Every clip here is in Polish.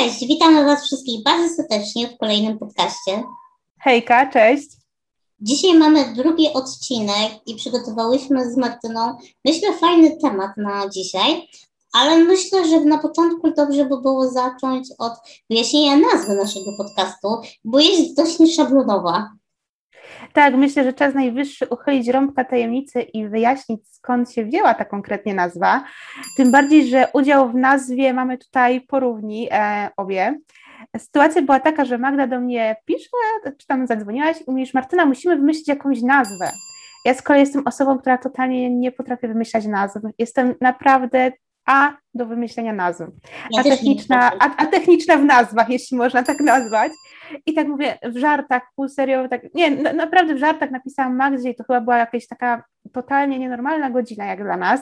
Cześć, witamy Was wszystkich bardzo serdecznie w kolejnym podcaście. Hejka, cześć. Dzisiaj mamy drugi odcinek i przygotowałyśmy z Martyną, myślę, fajny temat na dzisiaj, ale myślę, że na początku dobrze by było zacząć od wyjaśnienia nazwy naszego podcastu, bo jest dość nieszablonowa. Tak, myślę, że czas najwyższy uchylić rąbka tajemnicy i wyjaśnić, skąd się wzięła ta konkretnie nazwa. Tym bardziej, że udział w nazwie mamy tutaj porówni e, obie. Sytuacja była taka, że Magda do mnie pisze, czy tam zadzwoniłaś i mówisz, Martyna, musimy wymyślić jakąś nazwę. Ja z kolei jestem osobą, która totalnie nie potrafi wymyślać nazw. Jestem naprawdę a do wymyślenia nazw. A, techniczna, a, a, techniczna w nazwach, jeśli można tak nazwać. I tak mówię, w żartach, pół serio, tak, nie, na, naprawdę w żartach napisałam Magdzie i to chyba była jakaś taka totalnie nienormalna godzina jak dla nas,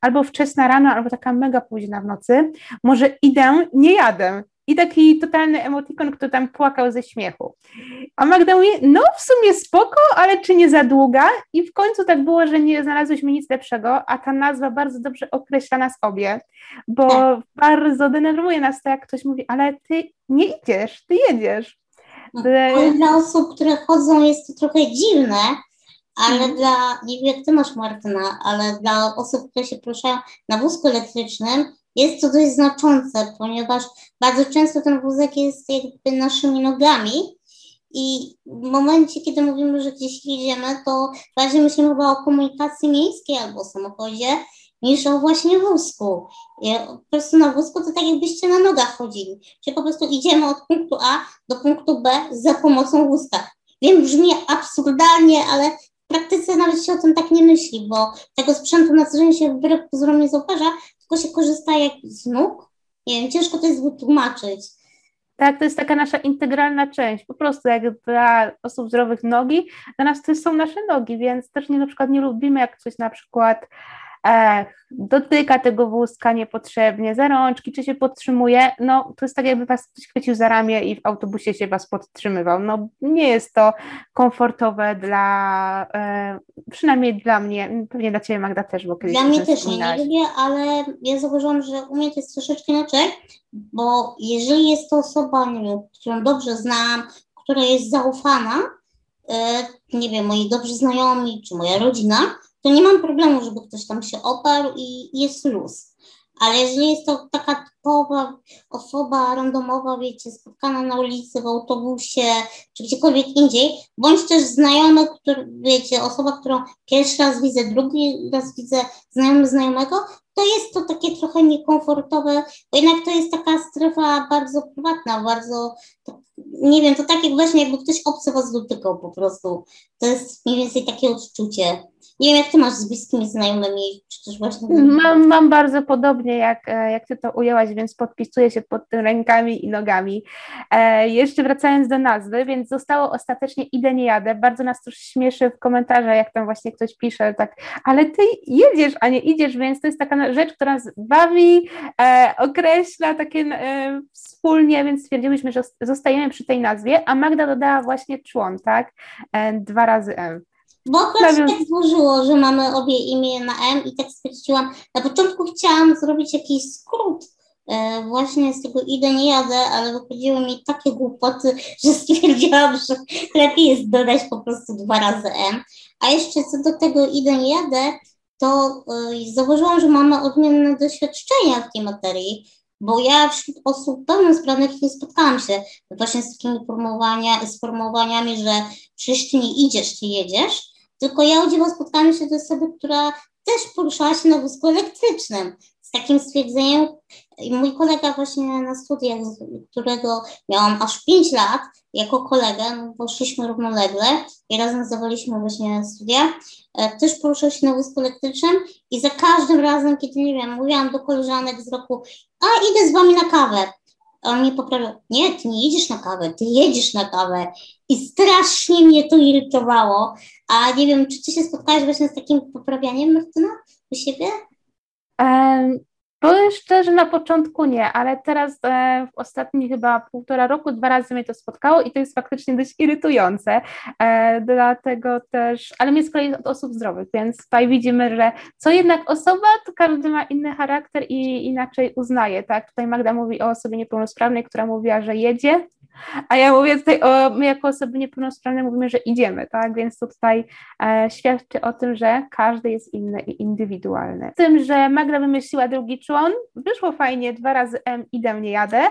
albo wczesna rano, albo taka mega późna w nocy. Może idę, nie jadę i taki totalny emotikon, który tam płakał ze śmiechu. A Magda mówi, no w sumie spoko, ale czy nie za długa? I w końcu tak było, że nie znalazłyśmy nic lepszego, a ta nazwa bardzo dobrze określa nas obie, bo tak. bardzo denerwuje nas to, jak ktoś mówi, ale ty nie idziesz, ty jedziesz. No, ale dla osób, które chodzą jest to trochę dziwne, ale hmm. dla, nie wiem jak ty masz Martyna, ale dla osób, które się poruszają na wózku elektrycznym, jest to dość znaczące, ponieważ bardzo często ten wózek jest jakby naszymi nogami i w momencie, kiedy mówimy, że gdzieś jedziemy, to bardziej myślimy chyba o komunikacji miejskiej albo samochodzie, niż o właśnie wózku. Po prostu na wózku to tak jakbyście na nogach chodzili, że po prostu idziemy od punktu A do punktu B za pomocą wózka. Wiem, brzmi absurdalnie, ale w praktyce nawet się o tym tak nie myśli, bo tego sprzętu na co dzień się wbrew pozorom nie zauważa, tylko się korzysta jak z nóg. Nie wiem, ciężko to jest wytłumaczyć. Tak, to jest taka nasza integralna część. Po prostu jak dla osób zdrowych nogi, dla nas to są nasze nogi, więc też nie na przykład nie lubimy, jak coś na przykład dotyka tego wózka niepotrzebnie, za rączki, czy się podtrzymuje, no to jest tak jakby was ktoś chwycił za ramię i w autobusie się was podtrzymywał. No nie jest to komfortowe dla, e, przynajmniej dla mnie, pewnie dla Ciebie Magda też, bo kiedyś Dla mnie też nie, nie lubię, ale ja zauważyłam, że u mnie to jest troszeczkę inaczej, bo jeżeli jest to osoba, nie wiem, którą dobrze znam, która jest zaufana, e, nie wiem, moi dobrzy znajomi, czy moja rodzina, to nie mam problemu, żeby ktoś tam się oparł i jest luz. Ale jeżeli jest to taka typowa osoba randomowa, wiecie, spotkana na ulicy, w autobusie, czy gdziekolwiek indziej, bądź też znajomy, który, wiecie, osoba, którą pierwszy raz widzę, drugi raz widzę znajomy znajomego, to jest to takie trochę niekomfortowe, bo jednak to jest taka strefa bardzo prywatna, bardzo, nie wiem, to tak jak właśnie jakby ktoś obcy was dotykał po prostu. To jest mniej więcej takie odczucie. Nie wiem, jak ty masz z bliskimi znajomymi, czy też właśnie... Mam, mam bardzo podobnie, jak, e, jak ty to ujęłaś, więc podpisuję się pod tym rękami i nogami. E, jeszcze wracając do nazwy, więc zostało ostatecznie Idę, nie jadę. Bardzo nas to śmieszy w komentarzach, jak tam właśnie ktoś pisze, tak, ale ty jedziesz, a nie idziesz, więc to jest taka rzecz, która nas bawi, e, określa takie e, wspólnie, więc stwierdziłyśmy, że zostajemy przy tej nazwie, a Magda dodała właśnie człon, tak, e, dwa razy M. Bo akurat się tak złożyło, że mamy obie imię na M i tak stwierdziłam, na początku chciałam zrobić jakiś skrót e, właśnie z tego idę, nie jadę, ale wychodziły mi takie głupoty, że stwierdziłam, że lepiej jest dodać po prostu dwa razy M. A jeszcze co do tego idę, nie jadę, to e, zauważyłam, że mamy odmienne doświadczenia w tej materii, bo ja wśród osób pełnosprawnych nie spotkałam się właśnie z takimi sformułowaniami, że przecież ty nie idziesz, ty jedziesz, tylko ja o dziwo spotkałam się z osobą, która też poruszała się na wózku elektrycznym. Z takim stwierdzeniem, mój kolega właśnie na studiach, którego miałam aż 5 lat, jako kolegę, no bo szliśmy równolegle i razem zdawaliśmy właśnie studia, e, też poruszał się na wózku elektrycznym i za każdym razem, kiedy, nie wiem, mówiłam do koleżanek z roku, a idę z wami na kawę, on mnie poprawiał, nie, ty nie jedziesz na kawę, ty jedziesz na kawę. I strasznie mnie to irytowało. A nie wiem, czy ty się spotkałaś właśnie z takim poprawianiem, Martyna, u siebie? Um, Powiem szczerze, na początku nie, ale teraz e, w ostatnich chyba półtora roku dwa razy mnie to spotkało i to jest faktycznie dość irytujące, e, dlatego też, ale mnie z kolei od osób zdrowych, więc tutaj widzimy, że co jednak osoba, to każdy ma inny charakter i inaczej uznaje, tak? Tutaj Magda mówi o osobie niepełnosprawnej, która mówiła, że jedzie, a ja mówię tutaj, o, my jako osoby niepełnosprawne mówimy, że idziemy, tak? Więc to tutaj e, świadczy o tym, że każdy jest inny i indywidualny. Z tym, że Magda wymyśliła drugi człon, wyszło fajnie, dwa razy M, idę, nie jadę,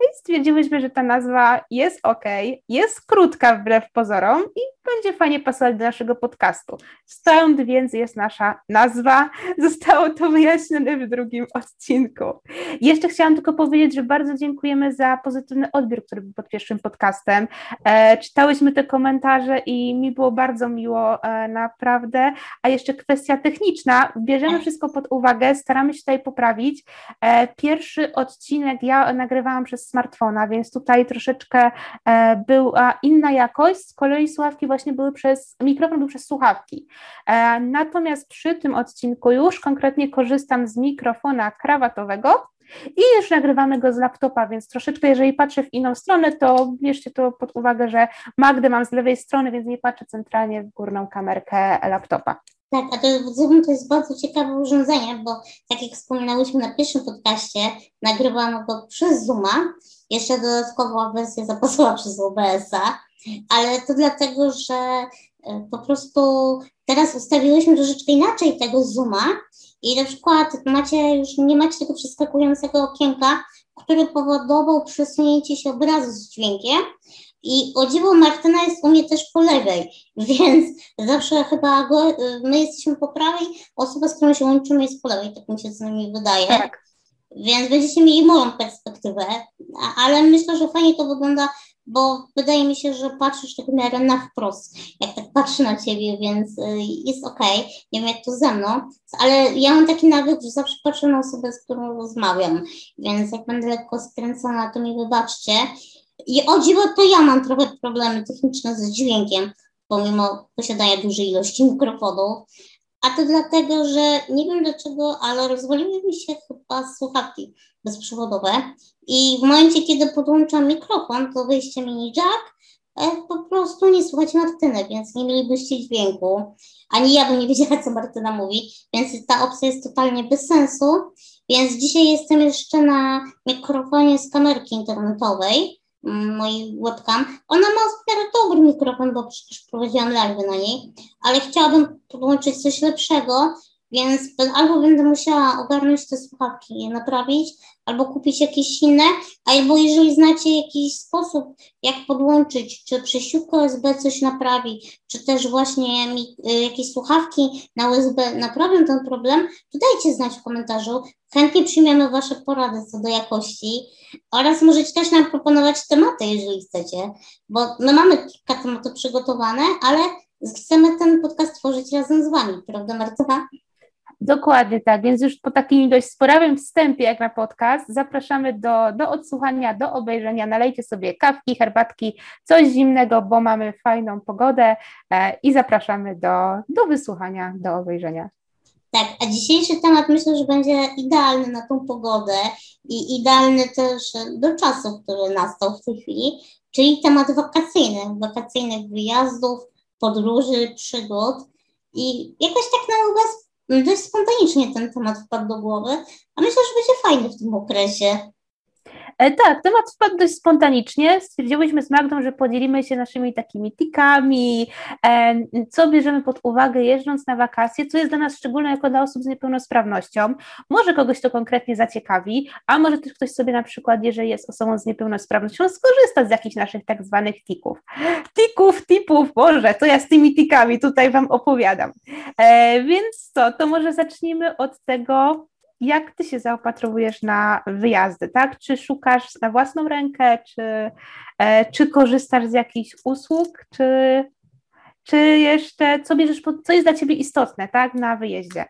i stwierdziłyśmy, że ta nazwa jest ok, jest krótka wbrew pozorom i będzie fajnie pasować do naszego podcastu. Stąd więc jest nasza nazwa. Zostało to wyjaśnione w drugim odcinku. Jeszcze chciałam tylko powiedzieć, że bardzo dziękujemy za pozytywny odbiór, który był pod pierwszym podcastem. E, czytałyśmy te komentarze i mi było bardzo miło, e, naprawdę. A jeszcze kwestia techniczna. Bierzemy wszystko pod uwagę, staramy się tutaj poprawić. E, pierwszy odcinek ja nagrywałam przez smartfona, więc tutaj troszeczkę e, była inna jakość. Z kolei słuchawki właśnie były przez, mikrofon był przez słuchawki. E, natomiast przy tym odcinku już konkretnie korzystam z mikrofona krawatowego, i już nagrywamy go z laptopa, więc troszeczkę, jeżeli patrzę w inną stronę, to bierzcie to pod uwagę, że Magdę mam z lewej strony, więc nie patrzę centralnie w górną kamerkę laptopa. Tak, a to Zoom to jest bardzo ciekawe urządzenie, bo tak jak wspominałyśmy na pierwszym podcaście, nagrywamy go przez Zooma, jeszcze dodatkowo wersja zapasowa przez OBS-a, ale to dlatego, że e, po prostu teraz ustawiłyśmy troszeczkę inaczej tego Zooma i na przykład macie już nie macie tego przeskakującego okienka, który powodował przesunięcie się obrazu z dźwiękiem, i o dziwo Martyna jest u mnie też po lewej, więc zawsze chyba go, y, my jesteśmy po prawej, osoba, z którą się łączymy jest po lewej, tak mi się co najmniej wydaje. Tak. Więc będziecie mieli moją perspektywę, ale myślę, że fajnie to wygląda, bo wydaje mi się, że patrzysz tak w miarę na wprost, jak tak patrzy na ciebie, więc y, jest okej, okay. nie wiem jak to ze mną, ale ja mam taki nawyk, że zawsze patrzę na osobę, z którą rozmawiam, więc jak będę lekko skręcona, to mi wybaczcie. I o dziwo, to ja mam trochę problemy techniczne z dźwiękiem, pomimo posiadania dużej ilości mikrofonów. A to dlatego, że nie wiem dlaczego, ale rozwaliły mi się chyba słuchawki bezprzewodowe. I w momencie, kiedy podłączam mikrofon, to wyjście mini jack, po prostu nie słuchać Martyny, więc nie mielibyście dźwięku. Ani ja bym nie wiedziała, co Martyna mówi, więc ta opcja jest totalnie bez sensu. Więc dzisiaj jestem jeszcze na mikrofonie z kamerki internetowej mojej webcam. Ona ma w dobry mikrofon, bo przecież prowadziłam live na niej, ale chciałabym podłączyć coś lepszego, więc albo będę musiała ogarnąć te słuchawki, je naprawić, albo kupić jakieś inne, albo jeżeli znacie jakiś sposób, jak podłączyć, czy przesiówka USB coś naprawi, czy też właśnie y, jakieś słuchawki na USB naprawią ten problem, to dajcie znać w komentarzu. Chętnie przyjmiemy Wasze porady co do jakości oraz możecie też nam proponować tematy, jeżeli chcecie, bo my mamy kilka tematów przygotowane, ale chcemy ten podcast tworzyć razem z Wami, prawda Marta? Dokładnie tak, więc już po takim dość sporowym wstępie jak na podcast zapraszamy do, do odsłuchania, do obejrzenia. Nalejcie sobie kawki, herbatki, coś zimnego, bo mamy fajną pogodę e, i zapraszamy do, do wysłuchania, do obejrzenia. Tak, a dzisiejszy temat myślę, że będzie idealny na tą pogodę i idealny też do czasu, który nastał w tej chwili, czyli temat wakacyjny, wakacyjnych wyjazdów, podróży, przygód. I jakoś tak na Was dość spontanicznie ten temat wpadł do głowy, a myślę, że będzie fajny w tym okresie. E, tak, temat wpadł dość spontanicznie. Stwierdziłyśmy z Magdą, że podzielimy się naszymi takimi tikami, e, co bierzemy pod uwagę jeżdżąc na wakacje, co jest dla nas szczególne jako dla osób z niepełnosprawnością. Może kogoś to konkretnie zaciekawi, a może też ktoś sobie na przykład, jeżeli jest osobą z niepełnosprawnością, skorzystać z jakichś naszych tak zwanych tików. Tików, tipów, Boże, co ja z tymi tikami tutaj Wam opowiadam. E, więc co, to może zacznijmy od tego, jak ty się zaopatrowujesz na wyjazdy, tak? Czy szukasz na własną rękę, czy, e, czy korzystasz z jakichś usług, czy, czy jeszcze co bierzesz, co jest dla ciebie istotne, tak, na wyjeździe?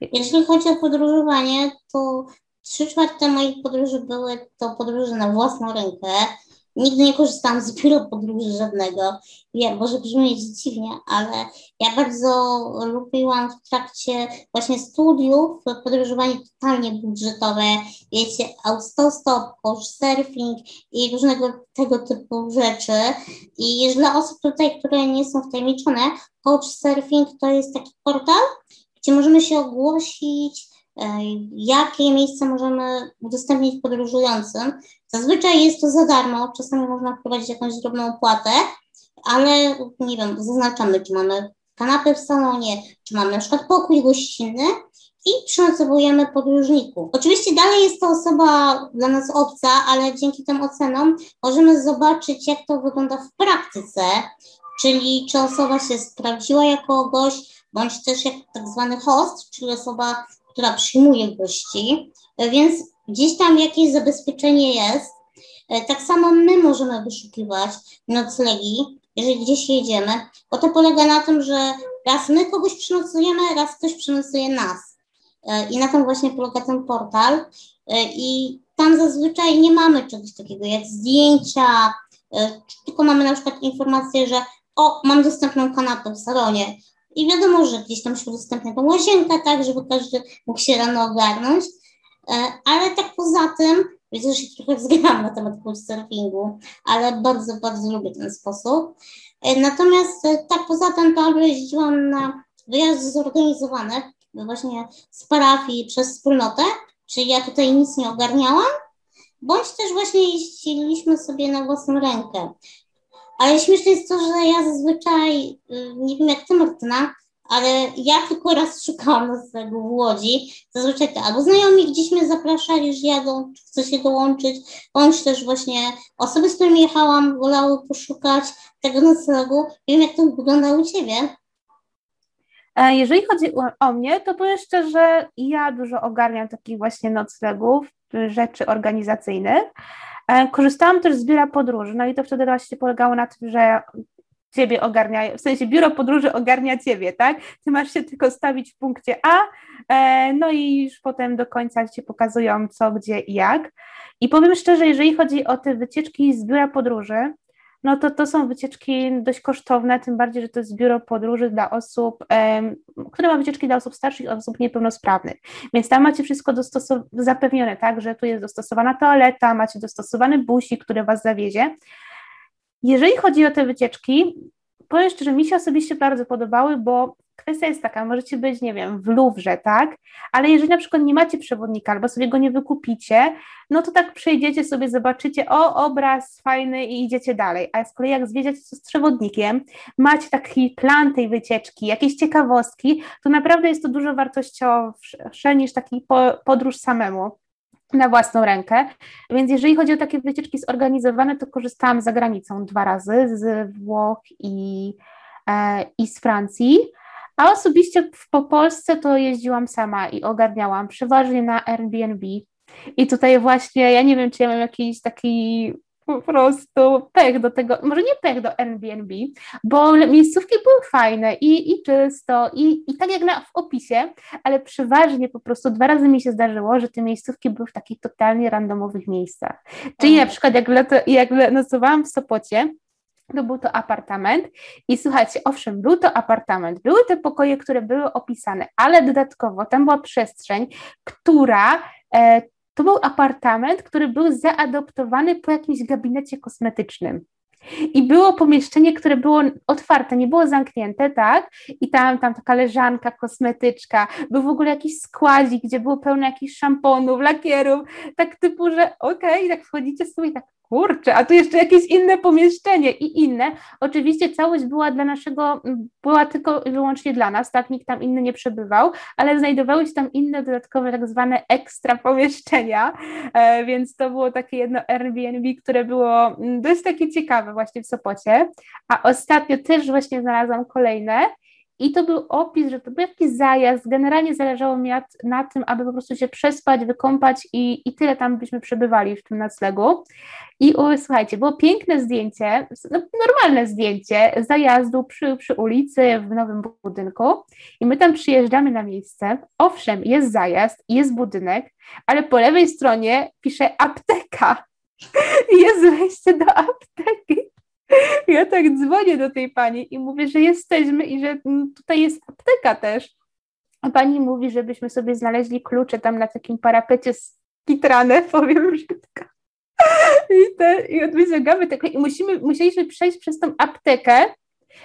Jeśli chodzi o podróżowanie, to trzy czwarte moich podróży były to podróże na własną rękę, Nigdy nie korzystałam z biura podróży żadnego. Wiem, może brzmieć dziwnie, ale ja bardzo lubiłam w trakcie właśnie studiów podróżowanie totalnie budżetowe, wiecie, autostop, couchsurfing i różnego tego typu rzeczy. I dla osób tutaj, które nie są wtajemniczone, couchsurfing to jest taki portal, gdzie możemy się ogłosić, jakie miejsca możemy udostępnić podróżującym. Zazwyczaj jest to za darmo, czasami można wprowadzić jakąś drobną opłatę, ale nie wiem, zaznaczamy, czy mamy kanapę w salonie, czy mamy na przykład pokój gościnny i przynocowujemy podróżniku. Oczywiście dalej jest to osoba dla nas obca, ale dzięki tym ocenom możemy zobaczyć, jak to wygląda w praktyce, czyli czy osoba się sprawdziła jako gość, bądź też jak tak zwany host, czyli osoba, która przyjmuje gości, więc gdzieś tam jakieś zabezpieczenie jest. E, tak samo my możemy wyszukiwać noclegi, jeżeli gdzieś jedziemy, bo to polega na tym, że raz my kogoś przynocujemy, raz ktoś przynocuje nas. E, I na tym właśnie polega ten portal. E, I tam zazwyczaj nie mamy czegoś takiego jak zdjęcia, tylko mamy na przykład informację, że o, mam dostępną kanapę w salonie. I wiadomo, że gdzieś tam się udostępnia tą łazienkę, tak, żeby każdy mógł się rano ogarnąć. E, ale tak poza tym, widzę, że się trochę zgadzam na temat couchsurfingu, ale bardzo, bardzo lubię ten sposób. E, natomiast e, tak poza tym, to jeździłam na wyjazdy zorganizowane, właśnie z parafii przez wspólnotę, czyli ja tutaj nic nie ogarniałam, bądź też właśnie jeździliśmy sobie na własną rękę. Ale śmieszne jest to, że ja zazwyczaj, y, nie wiem jak ty Martyna, ale ja tylko raz szukałam noclegu w Łodzi. Zazwyczaj to albo znajomi gdzieś mnie zapraszali, że jadą, chcę się dołączyć, bądź też właśnie osoby, z którymi jechałam, wolały poszukać tego noclegu. Wiem, jak to wygląda u Ciebie. E, jeżeli chodzi o mnie, to powiem szczerze, ja dużo ogarniam takich właśnie noclegów, rzeczy organizacyjnych. E, korzystałam też z biura podróży, no i to wtedy właśnie polegało na tym, że ciebie ogarnia, w sensie biuro podróży ogarnia ciebie, tak? Ty masz się tylko stawić w punkcie A, e, no i już potem do końca ci pokazują co, gdzie i jak. I powiem szczerze, jeżeli chodzi o te wycieczki z biura podróży, no to to są wycieczki dość kosztowne, tym bardziej, że to jest biuro podróży dla osób, które ma wycieczki dla osób starszych, osób niepełnosprawnych. Więc tam macie wszystko zapewnione, tak, że tu jest dostosowana toaleta, macie dostosowany busik, który was zawiezie. Jeżeli chodzi o te wycieczki, powiem szczerze, mi się osobiście bardzo podobały, bo kwestia jest taka, możecie być, nie wiem, w Louvre, tak? Ale jeżeli na przykład nie macie przewodnika albo sobie go nie wykupicie, no to tak przejdziecie sobie, zobaczycie, o, obraz fajny i idziecie dalej. A z kolei jak zwiedziacie z przewodnikiem, macie taki plan tej wycieczki, jakieś ciekawostki, to naprawdę jest to dużo wartościowsze niż taki podróż samemu na własną rękę. Więc jeżeli chodzi o takie wycieczki zorganizowane, to korzystałam za granicą dwa razy, z Włoch i, e, i z Francji. A osobiście po Polsce to jeździłam sama i ogarniałam przeważnie na Airbnb. I tutaj właśnie, ja nie wiem, czy ja mam jakiś taki po prostu pech do tego, może nie pech do Airbnb, bo miejscówki były fajne i, i czysto, i, i tak jak na, w opisie, ale przeważnie po prostu dwa razy mi się zdarzyło, że te miejscówki były w takich totalnie randomowych miejscach. Czyli na przykład jak, leto, jak nocowałam w Sopocie, to był to apartament i słuchajcie, owszem, był to apartament, były te pokoje, które były opisane, ale dodatkowo tam była przestrzeń, która e, to był apartament, który był zaadoptowany po jakimś gabinecie kosmetycznym. I było pomieszczenie, które było otwarte, nie było zamknięte, tak? I tam, tam taka leżanka kosmetyczka, był w ogóle jakiś składzik, gdzie było pełno jakichś szamponów, lakierów, tak typu, że okej, okay, tak wchodzicie sobie i tak kurczę, a tu jeszcze jakieś inne pomieszczenie i inne. Oczywiście całość była dla naszego, była tylko i wyłącznie dla nas, tak, nikt tam inny nie przebywał, ale znajdowały się tam inne dodatkowe tak zwane ekstra pomieszczenia, e, więc to było takie jedno Airbnb, które było dość takie ciekawe właśnie w Sopocie, a ostatnio też właśnie znalazłam kolejne, i to był opis, że to był jakiś zajazd. Generalnie zależało mi na, tym, aby po prostu się przespać, wykąpać i, i tyle tam byśmy przebywali w tym noclegu. I o, słuchajcie, było piękne zdjęcie, no, normalne zdjęcie zajazdu przy, przy ulicy w nowym budynku. I my tam przyjeżdżamy na miejsce. Owszem, jest zajazd, jest budynek, ale po lewej stronie pisze apteka. Jest wejście do apteki. Ja tak dzwonię do tej pani i mówię, że jesteśmy i że tutaj jest apteka też. A pani mówi, żebyśmy sobie znaleźli klucze tam na takim parapecie z kitrane, powiem brzydko. I, te, i odwyciągamy tego i musimy, musieliśmy przejść przez tą aptekę.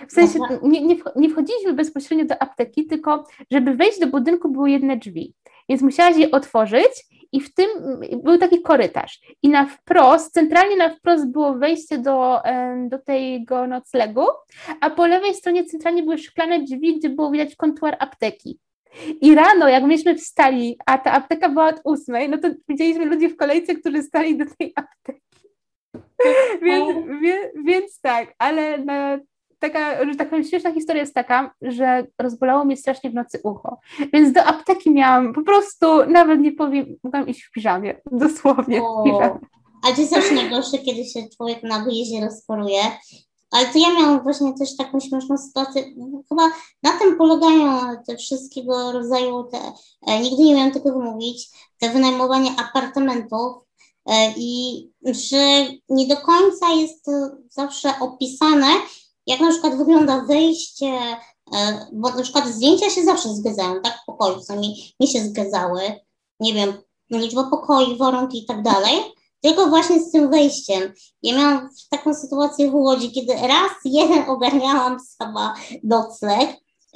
W sensie nie, nie, nie wchodziliśmy bezpośrednio do apteki, tylko żeby wejść do budynku były jedne drzwi. Więc musiałaś je otworzyć i w tym był taki korytarz. I na wprost, centralnie na wprost było wejście do, do tego noclegu, a po lewej stronie centralnie były szklane drzwi, gdzie było widać kontuar apteki. I rano, jak myśmy wstali, a ta apteka była od ósmej, no to widzieliśmy ludzi w kolejce, którzy stali do tej apteki. więc, wie, więc tak, ale na, taka, taka śmieszna historia jest taka, że rozbolało mnie strasznie w nocy ucho. Więc do apteki miałam po prostu, nawet nie powiem, mogłam iść w piżamie, dosłownie w piżamie. Ale to jest zawsze najgorsze, kiedy się człowiek na wyjeździe rozporuje ale to ja miałam właśnie też taką śmieszną sytuację. Chyba na tym polegają te wszystkiego rodzaju, te, e, nigdy nie miałam tego wymówić, te wynajmowanie apartamentów e, i że nie do końca jest zawsze opisane, jak na przykład wygląda wejście, e, bo na przykład zdjęcia się zawsze zgadzają, tak, pokoju, przynajmniej mi się zgadzały, nie wiem, liczba pokoi, warunki i tak dalej, tylko właśnie z tym wejściem. Ja miałam taką sytuację w Łodzi, kiedy raz jeden ogarniałam sama nocleg,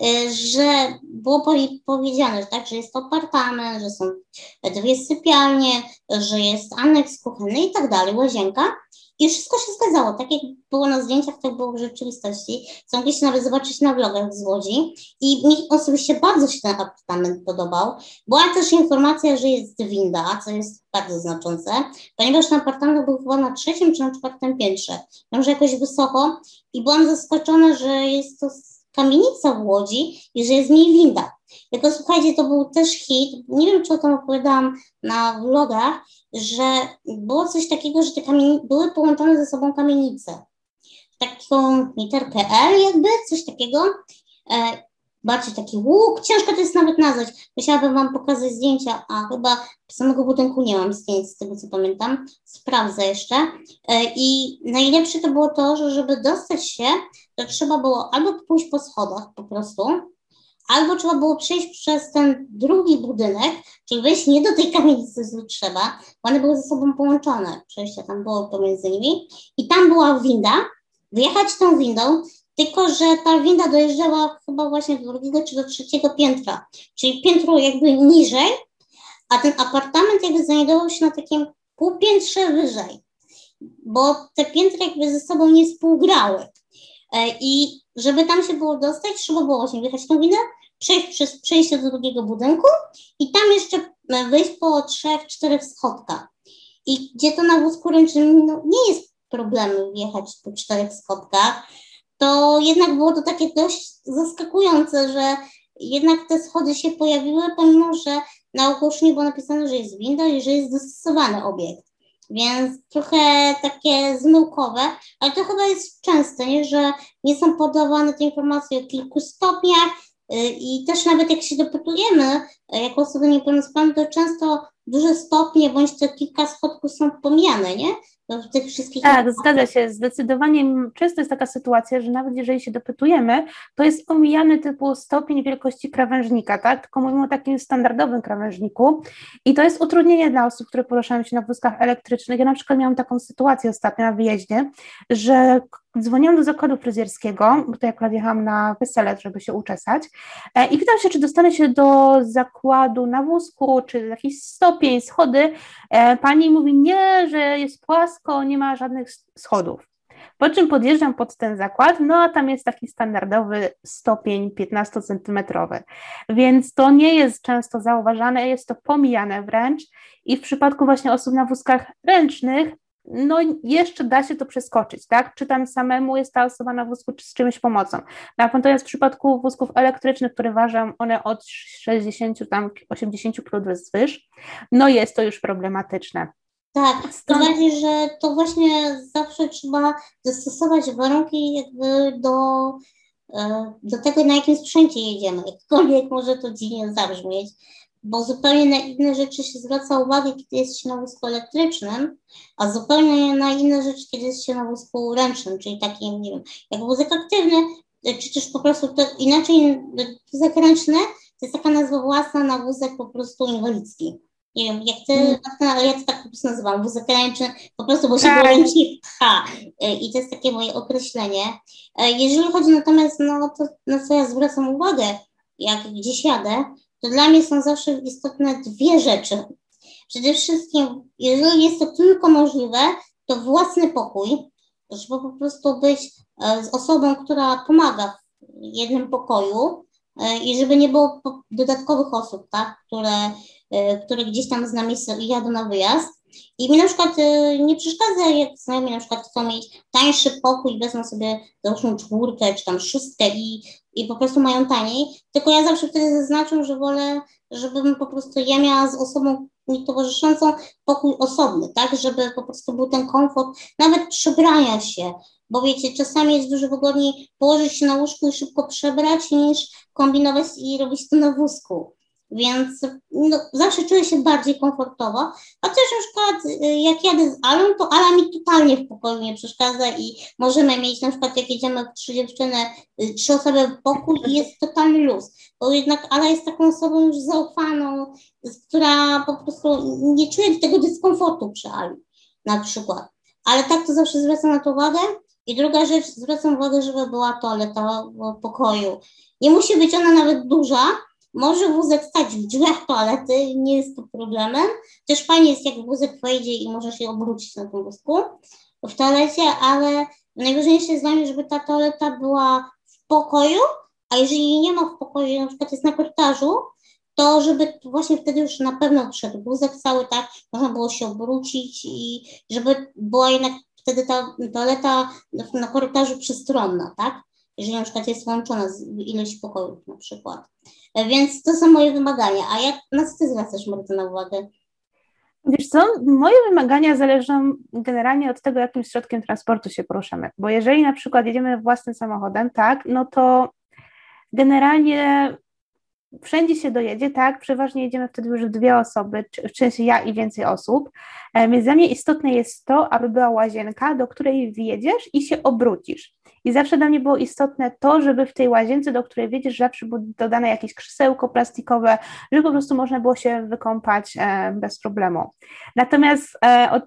y, że było powiedziane, tak, że jest to apartament, że są dwie sypialnie, że jest aneks kuchenny i tak dalej, łazienka. I wszystko się zgadzało, tak jak było na zdjęciach, tak było w rzeczywistości. Co mogliście nawet zobaczyć na vlogach z Łodzi. I mi osobiście bardzo się ten apartament podobał. Była też informacja, że jest winda, co jest bardzo znaczące, ponieważ ten apartament był chyba na trzecim czy na czwartym piętrze. Może jakoś wysoko i byłam zaskoczona, że jest to kamienica w Łodzi i że jest w niej winda. Tylko słuchajcie, to był też hit, nie wiem czy o tym opowiadałam na vlogach, że było coś takiego, że te kamienice były połączone ze sobą kamienice. Taką literkę L jakby, coś takiego. E, bardziej taki łuk, ciężko to jest nawet nazwać. Musiałabym Wam pokazać zdjęcia, a chyba samego budynku nie mam zdjęć z tego co pamiętam. Sprawdzę jeszcze. E, I najlepsze to było to, że żeby dostać się, to trzeba było albo pójść po schodach po prostu, albo trzeba było przejść przez ten drugi budynek, czyli wejść nie do tej kamienicy, co trzeba, bo one były ze sobą połączone, przejście tam było pomiędzy nimi. I tam była winda, wjechać tą windą, tylko że ta winda dojeżdżała chyba właśnie do drugiego czy do trzeciego piętra, czyli piętro jakby niżej, a ten apartament jakby znajdował się na takim półpiętrze wyżej, bo te piętra jakby ze sobą nie współgrały. E, I żeby tam się było dostać, trzeba było właśnie wjechać tą windę, przejść przez przejście do drugiego budynku i tam jeszcze e, wyjść po trzech, czterech schodkach. I gdzie to na wózku ręcznym no, nie jest problemu wjechać po czterech schodkach, to jednak było to takie dość zaskakujące, że jednak te schody się pojawiły, pomimo że na ogłoszeniu było napisane, że jest winda i że jest dostosowany obiekt. Więc trochę takie zmyłkowe, ale to chyba jest częste, nie? że nie są podawane te informacje o kilku stopniach, i też nawet jak się dopytujemy y, jako osoby niepełnosprawne, to często duże stopnie bądź te kilka schodków są pomijane, nie? w tych wszystkich. Tak, zgadza się. Zdecydowanie często jest taka sytuacja, że nawet jeżeli się dopytujemy, to jest omijany typu stopień wielkości krawężnika, tak? Tylko mówimy o takim standardowym krawężniku i to jest utrudnienie dla osób, które poruszają się na wózkach elektrycznych. Ja na przykład miałam taką sytuację ostatnio na wyjeździe, że dzwoniłam do zakładu fryzjerskiego, bo to akurat jechałam na wesele, żeby się uczesać e, i pytam się, czy dostanę się do zakładu na wózku, czy jakiś stopień, schody. E, pani mówi, nie, że jest płasko, nie ma żadnych schodów. Po czym podjeżdżam pod ten zakład, no a tam jest taki standardowy stopień 15-centymetrowy, więc to nie jest często zauważane, jest to pomijane wręcz i w przypadku właśnie osób na wózkach ręcznych no jeszcze da się to przeskoczyć, tak? Czy tam samemu jest ta osoba na wózku, czy z czymś pomocą. Natomiast w przypadku wózków elektrycznych, które ważą one od 60, tam 80 kg wzwyż, no jest to już problematyczne. Tak, tym bardziej, że to właśnie zawsze trzeba dostosować warunki jakby do, e, do tego, na jakim sprzęcie jedziemy. Jakkolwiek może to dziwnie zabrzmieć, bo zupełnie na inne rzeczy się zwraca uwagę, kiedy jest się na wózku elektrycznym, a zupełnie na inne rzeczy, kiedy jest się na wózku ręcznym, czyli takim, nie wiem, jak wózek aktywny, czy też po prostu to inaczej wózek ręczny, to jest taka nazwa własna na wózek po prostu inwalidzki. Nie wiem, jak ty, mm. ale ja to tak po prostu nazywam, wózek ręczny, po prostu, bo się tak. ręcznie pcha. I to jest takie moje określenie. E, jeżeli chodzi natomiast, no to na co ja zwracam uwagę, jak gdzieś jadę, to dla mnie są zawsze istotne dwie rzeczy. Przede wszystkim, jeżeli jest to tylko możliwe, to własny pokój, żeby po prostu być e, z osobą, która pomaga w jednym pokoju e, i żeby nie było dodatkowych osób, tak, które, e, które gdzieś tam z nami jadą na wyjazd. I mi na przykład nie przeszkadza, jak znajomi na przykład chcą mieć tańszy pokój, wezmą sobie załóżmy czwórkę czy tam szóstkę i i po prostu mają taniej, tylko ja zawsze wtedy zaznaczam, że wolę, żebym po prostu ja miała z osobą mi towarzyszącą pokój osobny, tak, żeby po prostu był ten komfort, nawet przebrania się, bo wiecie, czasami jest dużo wygodniej położyć się na łóżku i szybko przebrać, niż kombinować i robić to na wózku więc no, zawsze czuję się bardziej komfortowo, a też na przykład y, jak jadę z Alą, to Ala mi totalnie w pokoju nie przeszkadza i możemy mieć na przykład jak jedziemy trzy dziewczyny, y, trzy osoby w pokój i jest totalny luz, bo jednak Ala jest taką osobą już zaufaną, która po prostu nie czuje tego dyskomfortu przy Ali na przykład, ale tak to zawsze zwracam na to uwagę. I druga rzecz, zwracam uwagę, żeby była toaleta w pokoju. Nie musi być ona nawet duża, może wózek stać w drzwiach toalety, nie jest to problemem. Też fajnie jest, jak wózek wejdzie i może się obrócić na tym wózku w toalecie, ale najważniejsze jest dla mnie, żeby ta toaleta była w pokoju, a jeżeli nie ma w pokoju, na przykład jest na korytarzu, to żeby właśnie wtedy już na pewno wszedł wózek cały, tak, można było się obrócić i żeby była jednak wtedy ta toaleta na korytarzu przystronna, tak, jeżeli na przykład jest łączona z ilość pokojów na przykład. E, więc to są moje wymagania. A jak na co ty zwracasz na uwagę? Wiesz co, moje wymagania zależą generalnie od tego, jakim środkiem transportu się poruszamy. Bo jeżeli na przykład jedziemy własnym samochodem, tak, no to generalnie wszędzie się dojedzie, tak, przeważnie jedziemy wtedy już dwie osoby, w sensie ja i więcej osób, e, więc dla mnie istotne jest to, aby była łazienka, do której wjedziesz i się obrócisz. I zawsze dla mnie było istotne to, żeby w tej łazience, do której wiedziesz, zawsze było dodane jakieś krzesełko plastikowe, żeby po prostu można było się wykąpać e, bez problemu. Natomiast e, od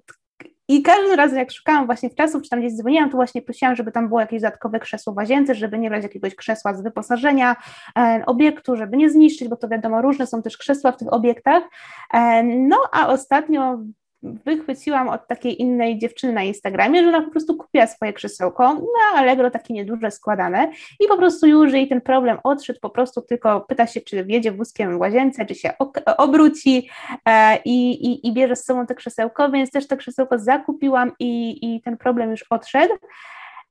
i każdym razem, jak szukałam właśnie w czasów, czy tam gdzieś dzwoniłam, to właśnie prosiłam, żeby tam było jakieś dodatkowe krzesło w łazience, żeby nie brać jakiegoś krzesła z wyposażenia e, obiektu, żeby nie zniszczyć, bo to wiadomo, różne są też krzesła w tych obiektach. E, no a ostatnio wychwyciłam od takiej innej dziewczyny na Instagramie, że ona po prostu kupiła swoje krzesełko na Allegro, takie nieduże, składane i po prostu już jej ten problem odszedł, po prostu tylko pyta się, czy wjedzie wózkiem w łazience, czy się obróci e, i, i, i bierze z sobą to krzesełko, więc też to krzesełko zakupiłam i, i ten problem już odszedł.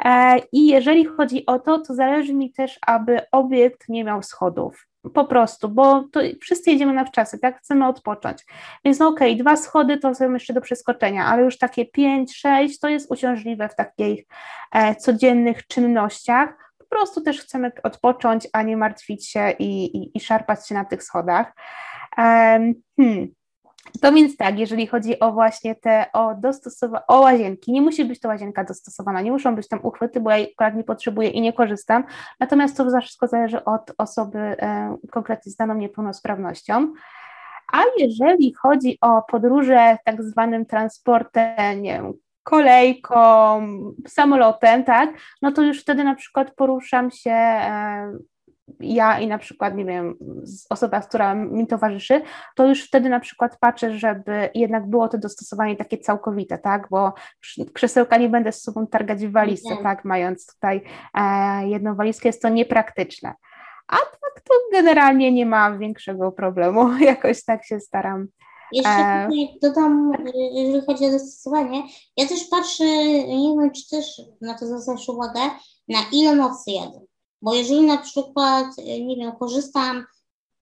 E, I jeżeli chodzi o to, to zależy mi też, aby obiekt nie miał schodów. Po prostu, bo to wszyscy jedziemy na wczasy, tak? Chcemy odpocząć. Więc no okej, okay, dwa schody to są jeszcze do przeskoczenia, ale już takie pięć, sześć to jest uciążliwe w takich e, codziennych czynnościach. Po prostu też chcemy odpocząć, a nie martwić się i, i, i szarpać się na tych schodach. Um, hmm. To więc tak, jeżeli chodzi o właśnie te o dostosowa- o łazienki, nie musi być to łazienka dostosowana, nie muszą być tam uchwyty, bo ja akurat nie potrzebuję i nie korzystam, natomiast to wszystko zależy od osoby e, konkretnie z daną niepełnosprawnością. A jeżeli chodzi o podróże tak zwanym transportem, nie wiem, kolejką, samolotem, tak, no to już wtedy na przykład poruszam się e, ja i na przykład, nie wiem, osoba, która mi towarzyszy, to już wtedy na przykład patrzę, żeby jednak było to dostosowanie takie całkowite, tak, bo krzesełka nie będę z sobą targać w walizce, mhm. tak, mając tutaj e, jedną walizkę, jest to niepraktyczne. A tak to generalnie nie ma większego problemu, jakoś tak się staram. Jeszcze e... dodam, jeżeli chodzi o dostosowanie, ja też patrzę, nie wiem, czy też na to zwracasz uwagę, na ile nocy jadę. Bo jeżeli na przykład, e, nie wiem, korzystam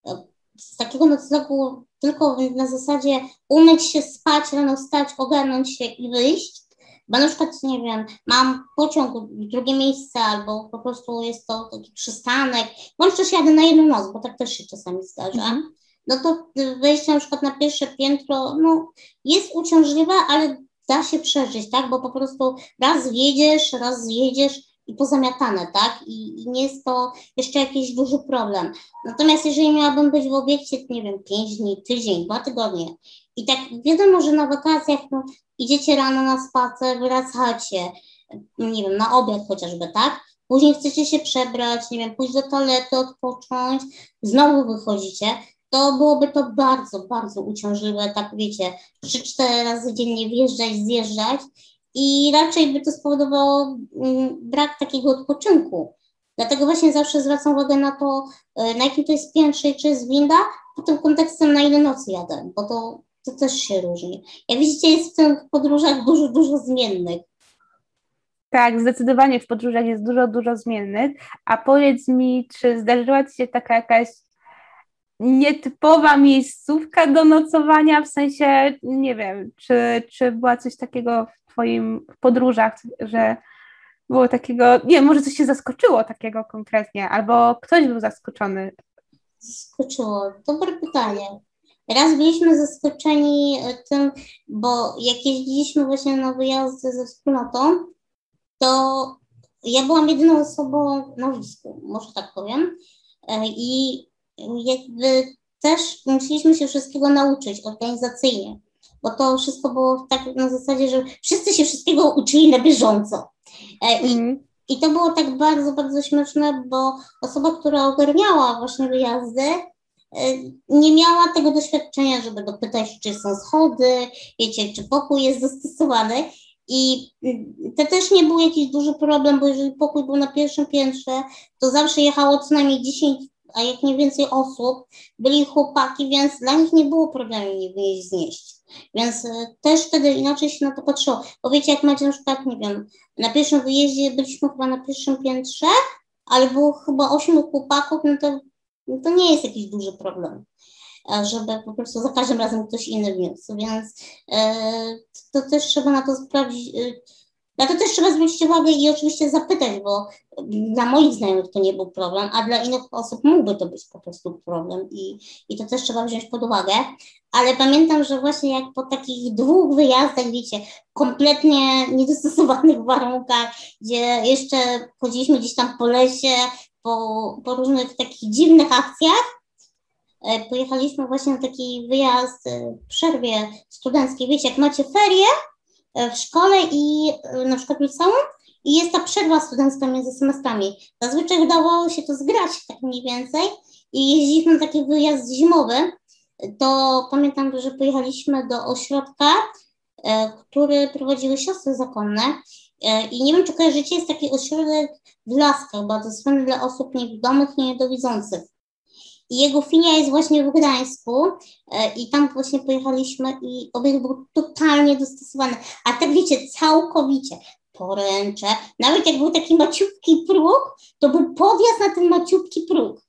e, z takiego noclegu tylko na zasadzie umyć się, spać, rano wstać, ogarnąć się i wyjść, bo na przykład, nie wiem, mam pociąg w drugie miejsce albo po prostu jest to taki przystanek, bądź też jadę na jedną noc, bo tak też się czasami zdarza, mm no to wejście na przykład na pierwsze piętro, no jest uciążliwe, ale da się przeżyć, tak? Bo po prostu raz wjedziesz, raz zjedziesz pozamiatane, tak? I, I, nie jest to jeszcze jakiś duży problem. Natomiast jeżeli miałabym być w obiekcie, nie wiem, pięć dni, tydzień, dwa tygodnie i tak wiadomo, że na wakacjach no, idziecie rano na spacer, wracacie, nie wiem, na obiad chociażby, tak? Później chcecie się przebrać, nie wiem, pójść do toalety, odpocząć, znowu wychodzicie, to byłoby to bardzo, bardzo uciążliwe, tak wiecie, 3-4 razy dziennie wjeżdżać, zjeżdżać i raczej by to spowodowało mm, brak takiego odpoczynku. Dlatego właśnie zawsze zwracam uwagę na to, e, na jakim to jest piętrze czy jest winda, pod tym kontekstem na ile nocy jadę, bo to, to też się różni. Jak widzicie, jest w tych podróżach dużo, dużo zmiennych. Tak, zdecydowanie w podróżach jest dużo, dużo zmiennych. A powiedz mi, czy zdarzyła Ci się taka jakaś nietypowa miejscówka do nocowania, w sensie, nie wiem, czy, czy była coś takiego Twoim podróżach, że było takiego, nie może coś się zaskoczyło takiego konkretnie, albo ktoś był zaskoczony? Zaskoczyło, dobre pytanie. Raz byliśmy zaskoczeni tym, bo jak jeździliśmy właśnie na wyjazdy ze wspólnotą, to ja byłam jedyną osobą na wózku, może tak powiem. E, I jakby też musieliśmy się wszystkiego nauczyć organizacyjnie, bo to wszystko było tak na zasadzie, że wszyscy się wszystkiego uczyli na bieżąco. E, I, mm. I to było tak bardzo, bardzo śmieszne, bo osoba, która ogarniała właśnie wyjazdy, e, nie miała tego doświadczenia, żeby dopytać, czy są schody, wiecie, czy pokój jest dostosowany. I to też nie był jakiś duży problem, bo jeżeli pokój był na pierwszym piętrze, to zawsze jechało co najmniej 10 a jak nie więcej osób, byli chłopaki, więc dla nich nie było problemu nie znieść. Więc e, też wtedy inaczej się na to patrzyło. Bo wiecie, jak macie na przykład, nie wiem, na pierwszym wyjeździe byliśmy chyba na pierwszym piętrze, ale było chyba ośmiu chłopaków, no to, no to nie jest jakiś duży problem e, żeby po prostu za każdym razem ktoś inny wniósł, więc e, to też trzeba na to sprawdzić, na to też trzeba zwrócić uwagę i oczywiście zapytać, bo dla moich znajomych to nie był problem, a dla innych osób mógłby to być po prostu problem i, i to też trzeba wziąć pod uwagę. Ale pamiętam, że właśnie jak po takich dwóch wyjazdach, wiecie, kompletnie niedostosowanych warunkach, gdzie jeszcze chodziliśmy gdzieś tam po lesie, po, po różnych takich dziwnych akcjach, e, pojechaliśmy właśnie na taki wyjazd e, w przerwie studenckiej. Wiecie, jak macie ferie, w szkole i e, na przykład liceum i jest ta przerwa studencka między semestrami. Zazwyczaj udawało się to zgrać tak mniej więcej i jeździliśmy na taki wyjazd zimowy, to pamiętam, że pojechaliśmy do ośrodka, e, który prowadziły siostry zakonne i nie wiem, czy kojarzycie, jest taki ośrodek w Laskach, bardzo dostępny dla osób niewidomych i niedowidzących. Jego filia jest właśnie w Gdańsku e, i tam właśnie pojechaliśmy i obiekt był totalnie dostosowany. A tak wiecie, całkowicie poręcze. Nawet jak był taki maciupki próg, to był podjazd na ten maciupki próg.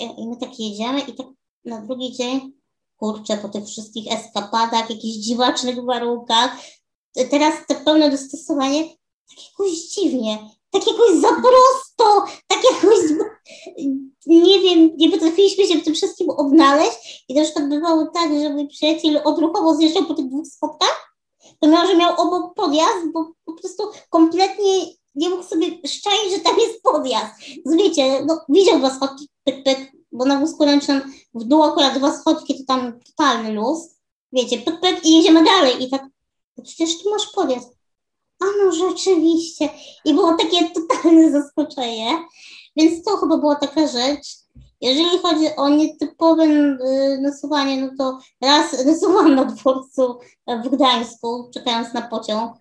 E, I my tak jedziemy i tak na drugi dzień, kurczę, po tych wszystkich eskapadach, jakichś dziwacznych warunkach, e, teraz to pełne dostosowanie, tak jakoś dziwnie, tak jakoś za prosto, tak jakoś nie wiem, nie potrafiliśmy się w tym wszystkim odnaleźć i na przykład bywało tak, że mój przyjaciel odruchowo zjeżdżał po tych dwóch spotkach, to miał, że miał obok podjazd, bo po prostu kompletnie nie mógł sobie szczaić, że tam jest podjazd. Wiecie, no, widział dwa schodki, pyk, pyk, bo na wózku ręcznym w dół akurat dwa schodki, to tam totalny luz. Wiecie, pyk, pyk i jedziemy dalej i tak, no przecież tu masz podjazd. A no rzeczywiście. I było takie totalne zaskoczenie. Więc to chyba była taka rzecz. Jeżeli chodzi o nietypowe y, nasuwanie, no to raz rysowałam na dworcu w Gdańsku, czekając na pociąg.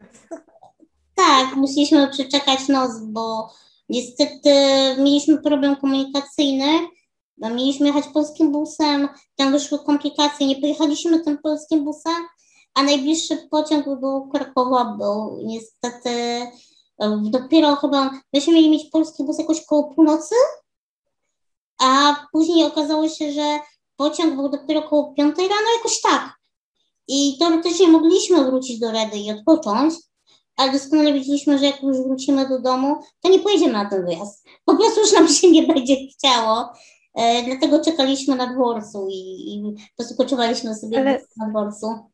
Tak, musieliśmy przeczekać noc, bo niestety mieliśmy problem komunikacyjny. Mieliśmy jechać polskim busem, tam wyszły komplikacje, nie pojechaliśmy tym polskim busem, a najbliższy pociąg do Krakowa był niestety Dopiero chyba myśmy mieli mieć polski bus jakoś koło północy, a później okazało się, że pociąg był dopiero koło piątej rano, jakoś tak. I teoretycznie mogliśmy wrócić do Redy i odpocząć, ale doskonale wiedzieliśmy, że jak już wrócimy do domu, to nie pojedziemy na ten wyjazd. Po prostu już nam się nie będzie chciało. e, dlatego czekaliśmy na dworcu i, i po prostu sobie Ale... na dworcu.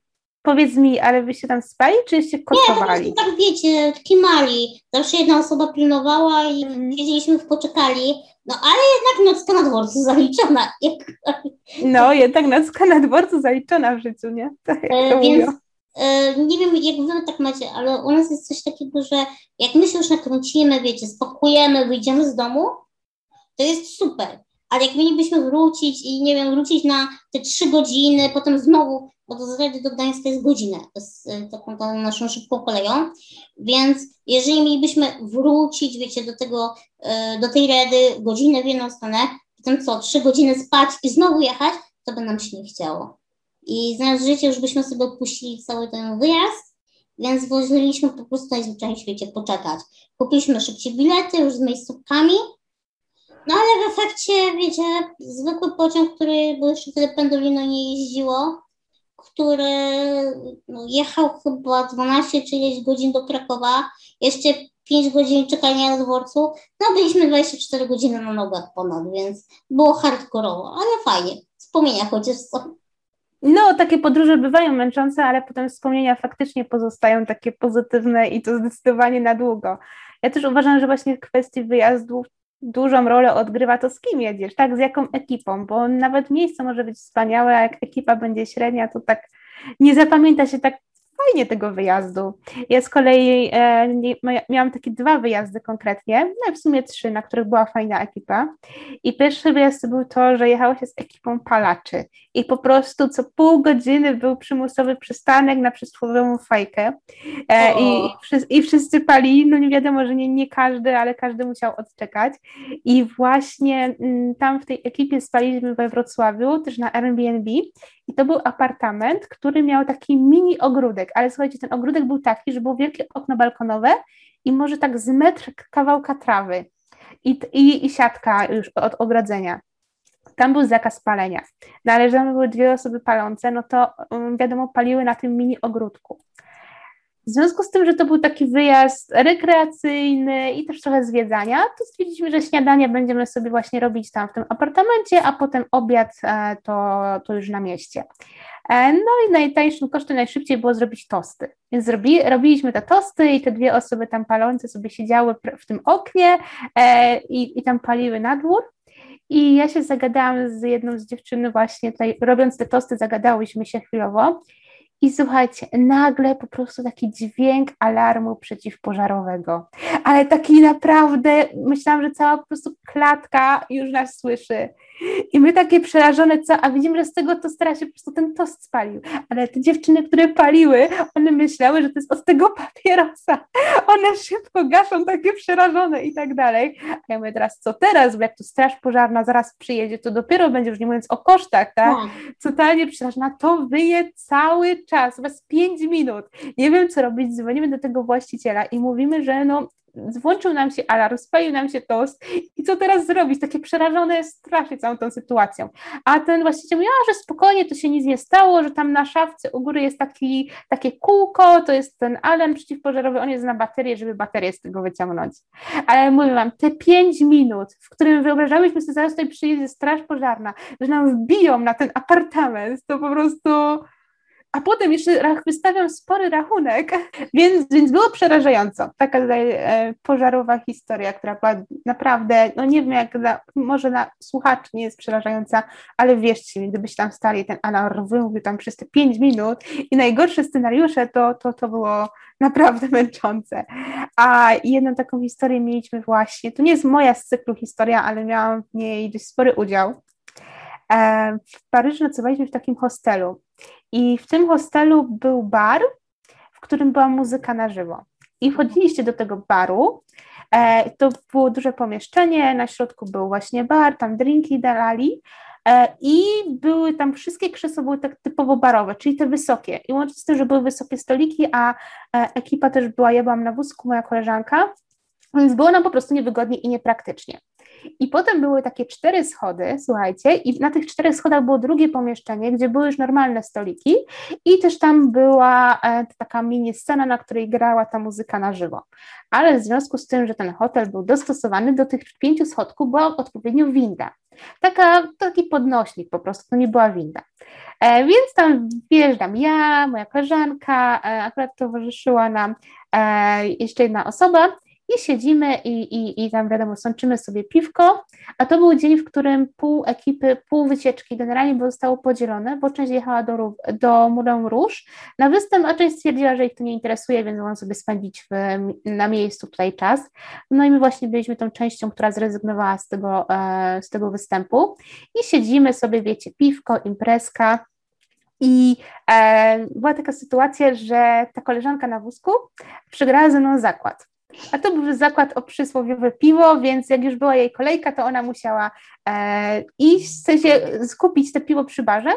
Powiedz mi, ale wy się tam spali, czy się koczowali? Nie, tak wiecie, kimali. Zawsze jedna osoba pilnowała i mm. siedzieliśmy w poczekali. No ale jednak nocka na dworcu zaliczona. No, jednak nocka na dworcu zaliczona w życiu, nie? Tak e, więc e, nie wiem, jak wy tak macie, ale u nas jest coś takiego, że jak my się już nakręcimy, wiecie, spokojemy, wyjdziemy z domu, to jest super. Ale jak mielibyśmy wrócić i nie wiem, wrócić na te trzy godziny, potem znowu, bo to z do Gdańska jest godzinę, z taką tą naszą szybką koleją, więc jeżeli mielibyśmy wrócić, wiecie, do tego, e, do tej redy godzinę w jedną stronę, potem co, trzy godziny spać i znowu jechać, to by nam się nie chciało. I znając życie, już byśmy sobie odpuścili cały ten wyjazd, więc woleliśmy po prostu najzwyczajniej w świecie poczekać. Kupiliśmy szybciej bilety już z miejscówkami, no ale w efekcie, wiecie, zwykły pociąg, który, bo jeszcze wtedy Pendolino nie jeździło, który no, jechał chyba 12 czy ileś godzin do Krakowa, jeszcze 5 godzin czekania na dworcu, no byliśmy 24 godziny na nogach ponad, więc było hardkorowo, ale fajnie, wspomnienia chociaż są. No, takie podróże bywają męczące, ale potem wspomnienia faktycznie pozostają takie pozytywne i to zdecydowanie na długo. Ja też uważam, że właśnie w kwestii wyjazdów dużą rolę odgrywa to, z kim jedziesz, tak, z jaką ekipą, bo nawet miejsce może być wspaniałe, a jak ekipa będzie średnia, to tak nie zapamięta się tak fajnie tego wyjazdu. Ja z kolei e, miałam takie dwa wyjazdy konkretnie, no w sumie trzy, na których była fajna ekipa. I pierwszy wyjazd był to, że jechało się z ekipą palaczy. I po prostu co pół godziny był przymusowy przystanek na przysłowiową fajkę. E, i, i, wszyscy pali, no nie wiadomo, że nie, nie każdy, ale każdy musiał odczekać. I właśnie m, mm, tam w tej ekipie spaliśmy we Wrocławiu, też na Airbnb i to był apartament, który miał taki mini ogródek, ale słuchajcie, ten ogródek był taki, że było wielkie okno balkonowe i może tak z metr kawałka trawy i, i, i siatka już od ogrodzenia. Tam był zakaz palenia. No ale że były dwie osoby palące, no to um, wiadomo, paliły na tym mini ogródku. W związku z tym, że to był taki wyjazd rekreacyjny i też trochę zwiedzania, to stwierdziliśmy, że śniadanie będziemy sobie właśnie robić tam w tym apartamencie, a potem obiad e, to, to już na mieście. E, no i najtańszym kosztem najszybciej było zrobić tosty. Więc zrobi, robiliśmy te tosty i te dwie osoby tam palące sobie siedziały w tym oknie e, i, i tam paliły na dwór. I ja się zagadałam z jedną z dziewczyny właśnie tutaj, robiąc te tosty, zagadałyśmy się chwilowo i słuchajcie, nagle po prostu taki dźwięk alarmu przeciwpożarowego, ale taki naprawdę, myślałam, że cała po prostu klatka już nas słyszy. I my takie przerażone, co, a widzimy, że z tego tostera się po prostu ten tost spalił. Ale te dziewczyny, które paliły, one myślały, że to jest od tego papierosa. One szybko gaszą, takie przerażone i tak dalej. A ja mówię teraz, co teraz, bo jak tu straż pożarna zaraz przyjedzie, to dopiero będzie, już nie mówiąc o kosztach, tak? No. Totalnie przerażona, to wyje cały czas, bez pięć minut. Nie wiem, co robić, dzwonimy do tego właściciela i mówimy, że no włączył nam się alarm, spalił nam się tost i co teraz zrobić? Takie przerażone strasznie całą tą sytuacją. A ten właściciel mówi, że spokojnie, to się nic nie stało, że tam na szafce u góry jest taki, takie kółko, to jest ten alarm przeciwpożarowy, on jest na baterię, żeby baterię z tego wyciągnąć. Ale mówię wam, te pięć minut, w którym wyobrażałyśmy sobie, zaraz tutaj przyjedzie straż pożarna, że nam wbiją na ten apartament, to po prostu a potem jeszcze wystawiam spory rachunek, więc, więc było przerażająco. Taka tutaj e, pożarowa historia, która była naprawdę, no nie wiem jak dla, może na słuchaczy nie jest przerażająca, ale wierzcie mi, gdybyście tam stali, ten alarm wymówił tam przez te pięć minut i najgorsze scenariusze, to, to, to było naprawdę męczące. A jedną taką historię mieliśmy właśnie, to nie jest moja z cyklu historia, ale miałam w niej dość spory udział. E, w Paryżu nocowaliśmy w takim hostelu i w tym hostelu był bar, w którym była muzyka na żywo. I wchodziliście do tego baru. E, to było duże pomieszczenie, na środku był właśnie bar, tam drinki dalali. E, I były tam wszystkie krzesła były tak typowo barowe, czyli te wysokie. I łącznie z tym, że były wysokie stoliki, a ekipa też była, ja byłam na wózku, moja koleżanka, więc było nam po prostu niewygodnie i niepraktycznie. I potem były takie cztery schody, słuchajcie, i na tych czterech schodach było drugie pomieszczenie, gdzie były już normalne stoliki i też tam była e, taka mini scena, na której grała ta muzyka na żywo. Ale w związku z tym, że ten hotel był dostosowany do tych pięciu schodków, była odpowiednio winda. Taka, taki podnośnik po prostu, to nie była winda. E, więc tam wjeżdżam ja, moja koleżanka, e, akurat towarzyszyła nam e, jeszcze jedna osoba i siedzimy i, i, i tam wiadomo, sączymy sobie piwko, a to był dzień, w którym pół ekipy, pół wycieczki generalnie zostało podzielone, bo część jechała do, do Moulin Rouge na występ, a część stwierdziła, że ich to nie interesuje, więc mogą sobie spędzić w, na miejscu tutaj czas. No i my właśnie byliśmy tą częścią, która zrezygnowała z tego, e, z tego występu i siedzimy sobie, wiecie, piwko, imprezka, i e, była taka sytuacja, że ta koleżanka na wózku przegrała ze mną zakład. A to był zakład o przysłowiowe piwo, więc jak już była jej kolejka, to ona musiała e, iść, w sensie skupić te piwo przy barze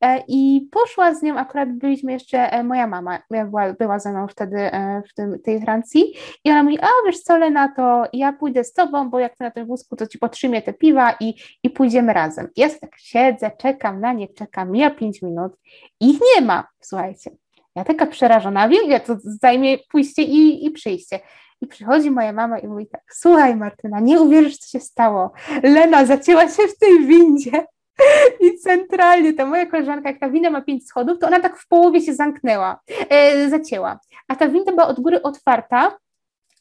e, i poszła z nią, akurat byliśmy jeszcze, e, moja mama była, była ze mną wtedy e, w tym, tej Francji i ona mówi, a wiesz co Lena, to ja pójdę z tobą, bo jak ty na tym wózku, to ci potrzymię te piwa i, i pójdziemy razem. Ja tak siedzę, czekam na nie, czekam, mija pięć minut, ich nie ma, słuchajcie. Ja taka przerażona, wiem, ile to zajmie pójście i, i przyjście. I przychodzi moja mama i mówi tak, słuchaj Martyna, nie uwierzysz, co się stało. Lena zacięła się w tej windzie. I centralnie ta moja koleżanka, jak ta winda ma pięć schodów, to ona tak w połowie się zamknęła, e, zacięła. A ta winda była od góry otwarta,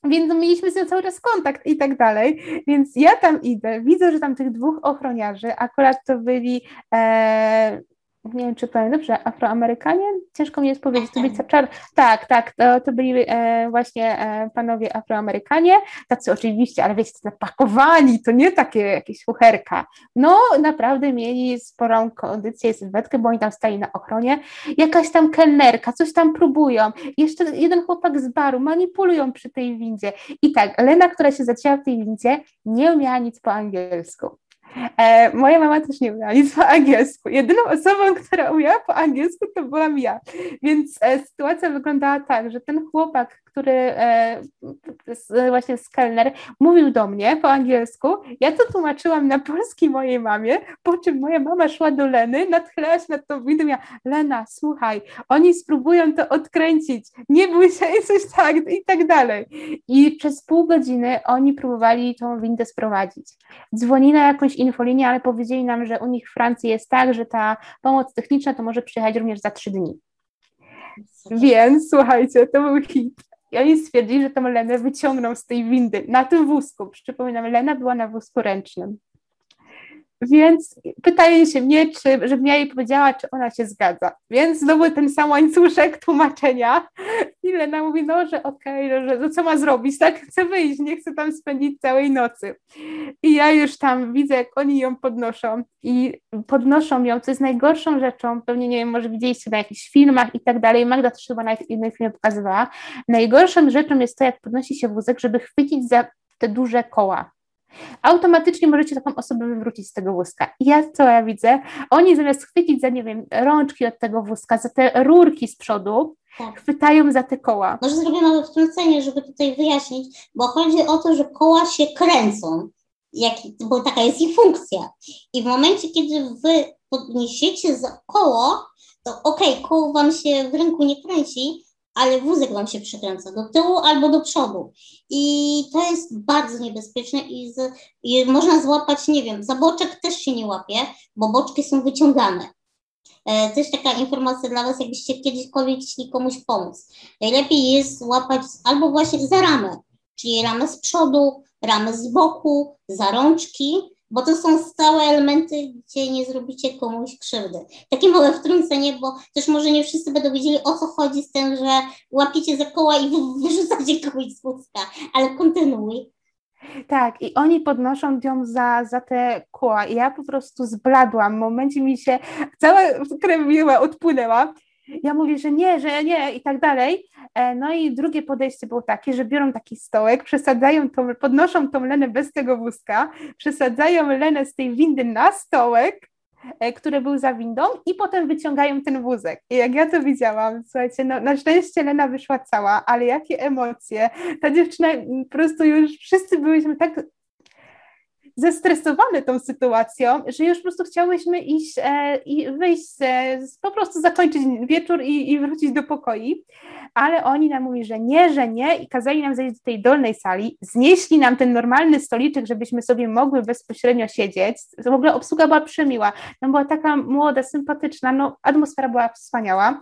więc mieliśmy z nią cały czas kontakt i tak dalej. Więc ja tam idę, widzę, że tam tych dwóch ochroniarzy, akurat to byli e, nie wiem, czy powiem dobrze, Afroamerykanie? Ciężko mi jest powiedzieć, to byli czar... Tak, tak, to, to byli e, właśnie e, panowie Afroamerykanie, tacy oczywiście, ale wiecie, zapakowani, to nie takie jakieś fucherka. No, naprawdę mieli sporą kondycję i sylwetkę, bo oni tam stali na ochronie. Jakaś tam kelnerka, coś tam próbują. Jeszcze jeden chłopak z baru, manipulują przy tej windzie. I tak, Lena, która się zacięła w tej windzie, nie umiała nic po angielsku. E, moja mama też nie umiała nic po angielsku. Jedyną osobą, która umiała po angielsku, to byłam ja. Więc e, sytuacja wyglądała tak, że ten chłopak, który e, właśnie z kelner mówił do mnie po angielsku, ja to tłumaczyłam na polski mojej mamie, po czym moja mama szła do Leny, nadchylała się nad tą windą ja, Lena, słuchaj, oni spróbują to odkręcić, nie bój się i coś tak i tak dalej. I przez pół godziny oni próbowali tą windę sprowadzić. Dzwonili na jakąś infolinię, ale powiedzieli nam, że u nich w Francji jest tak, że ta pomoc techniczna to może przyjechać również za trzy dni. Więc słuchajcie, to był hit. I oni stwierdzili, że tą Lenę wyciągną z tej windy na tym wózku. Przypominam, Lena była na wózku ręcznym. Więc pytają się mnie, czy, żebym ja jej powiedziała, czy ona się zgadza. Więc znowu ten sam łańcuszek tłumaczenia. I Lena mówi, no, że okej, okay, że, że co ma zrobić, tak? Chce wyjść, nie chce tam spędzić całej nocy. I ja już tam widzę, jak oni ją podnoszą i podnoszą ją, co jest najgorszą rzeczą, pewnie nie wiem, może widzieliście na jakichś filmach i tak dalej, Magda też chyba na jednym filmie pokazywała, najgorszą rzeczą jest to, jak podnosi się wózek, żeby chwycić za te duże koła, automatycznie możecie taką osobę wywrócić z tego wózka. I ja co ja widzę? Oni zamiast chwycić za, nie wiem, rączki od tego wózka, za te rurki z przodu, tak. chwytają za te koła. Może zrobiono w tym cenie, żeby tutaj wyjaśnić, bo chodzi o to, że koła się kręcą, jak, bo taka jest ich funkcja. I w momencie, kiedy wy podniesiecie za koło, to okej, okay, koło wam się w ręku nie kręci, ale wózek Wam się przykręca do tyłu albo do przodu. I to jest bardzo niebezpieczne i, z, i można złapać, nie wiem, za boczek też się nie łapie, bo boczki są wyciągane. E, też taka informacja dla Was, jakbyście kiedyśkolwiek chcieli komuś pomóc. Najlepiej jest łapać albo właśnie za ramę, czyli ramę z przodu, ramę z boku, za rączki, bo to są stałe elementy, gdzie nie zrobicie komuś krzywdy. Takie małe wtrącenie, bo też może nie wszyscy będą wiedzieli, o co chodzi z tym, że łapiecie za koła i wyrzucacie kogoś z wózka, ale kontynuuj. Tak, i oni podnoszą ją za, za te koła i ja po prostu zbladłam, w momencie mi się cała krew miła odpłynęła ja mówię, że nie, że nie i tak dalej. E, no i drugie podejście było takie, że biorą taki stołek, przesadzają tą, podnoszą tą Lenę bez tego wózka, przesadzają Lenę z tej windy na stołek, e, który był za windą i potem wyciągają ten wózek. I jak ja to widziałam, słuchajcie, no na szczęście Lena wyszła cała, ale jakie emocje. Ta dziewczyna po prostu już wszyscy byliśmy tak zestresowane tą sytuacją, że już po prostu chciałyśmy iść e, i wyjść, e, po prostu zakończyć wieczór i, i wrócić do pokoi, ale oni nam mówili, że nie, że nie i kazali nam zejść do tej dolnej sali, znieśli nam ten normalny stoliczek, żebyśmy sobie mogły bezpośrednio siedzieć, w ogóle obsługa była przemiła, no była taka młoda, sympatyczna, no atmosfera była wspaniała,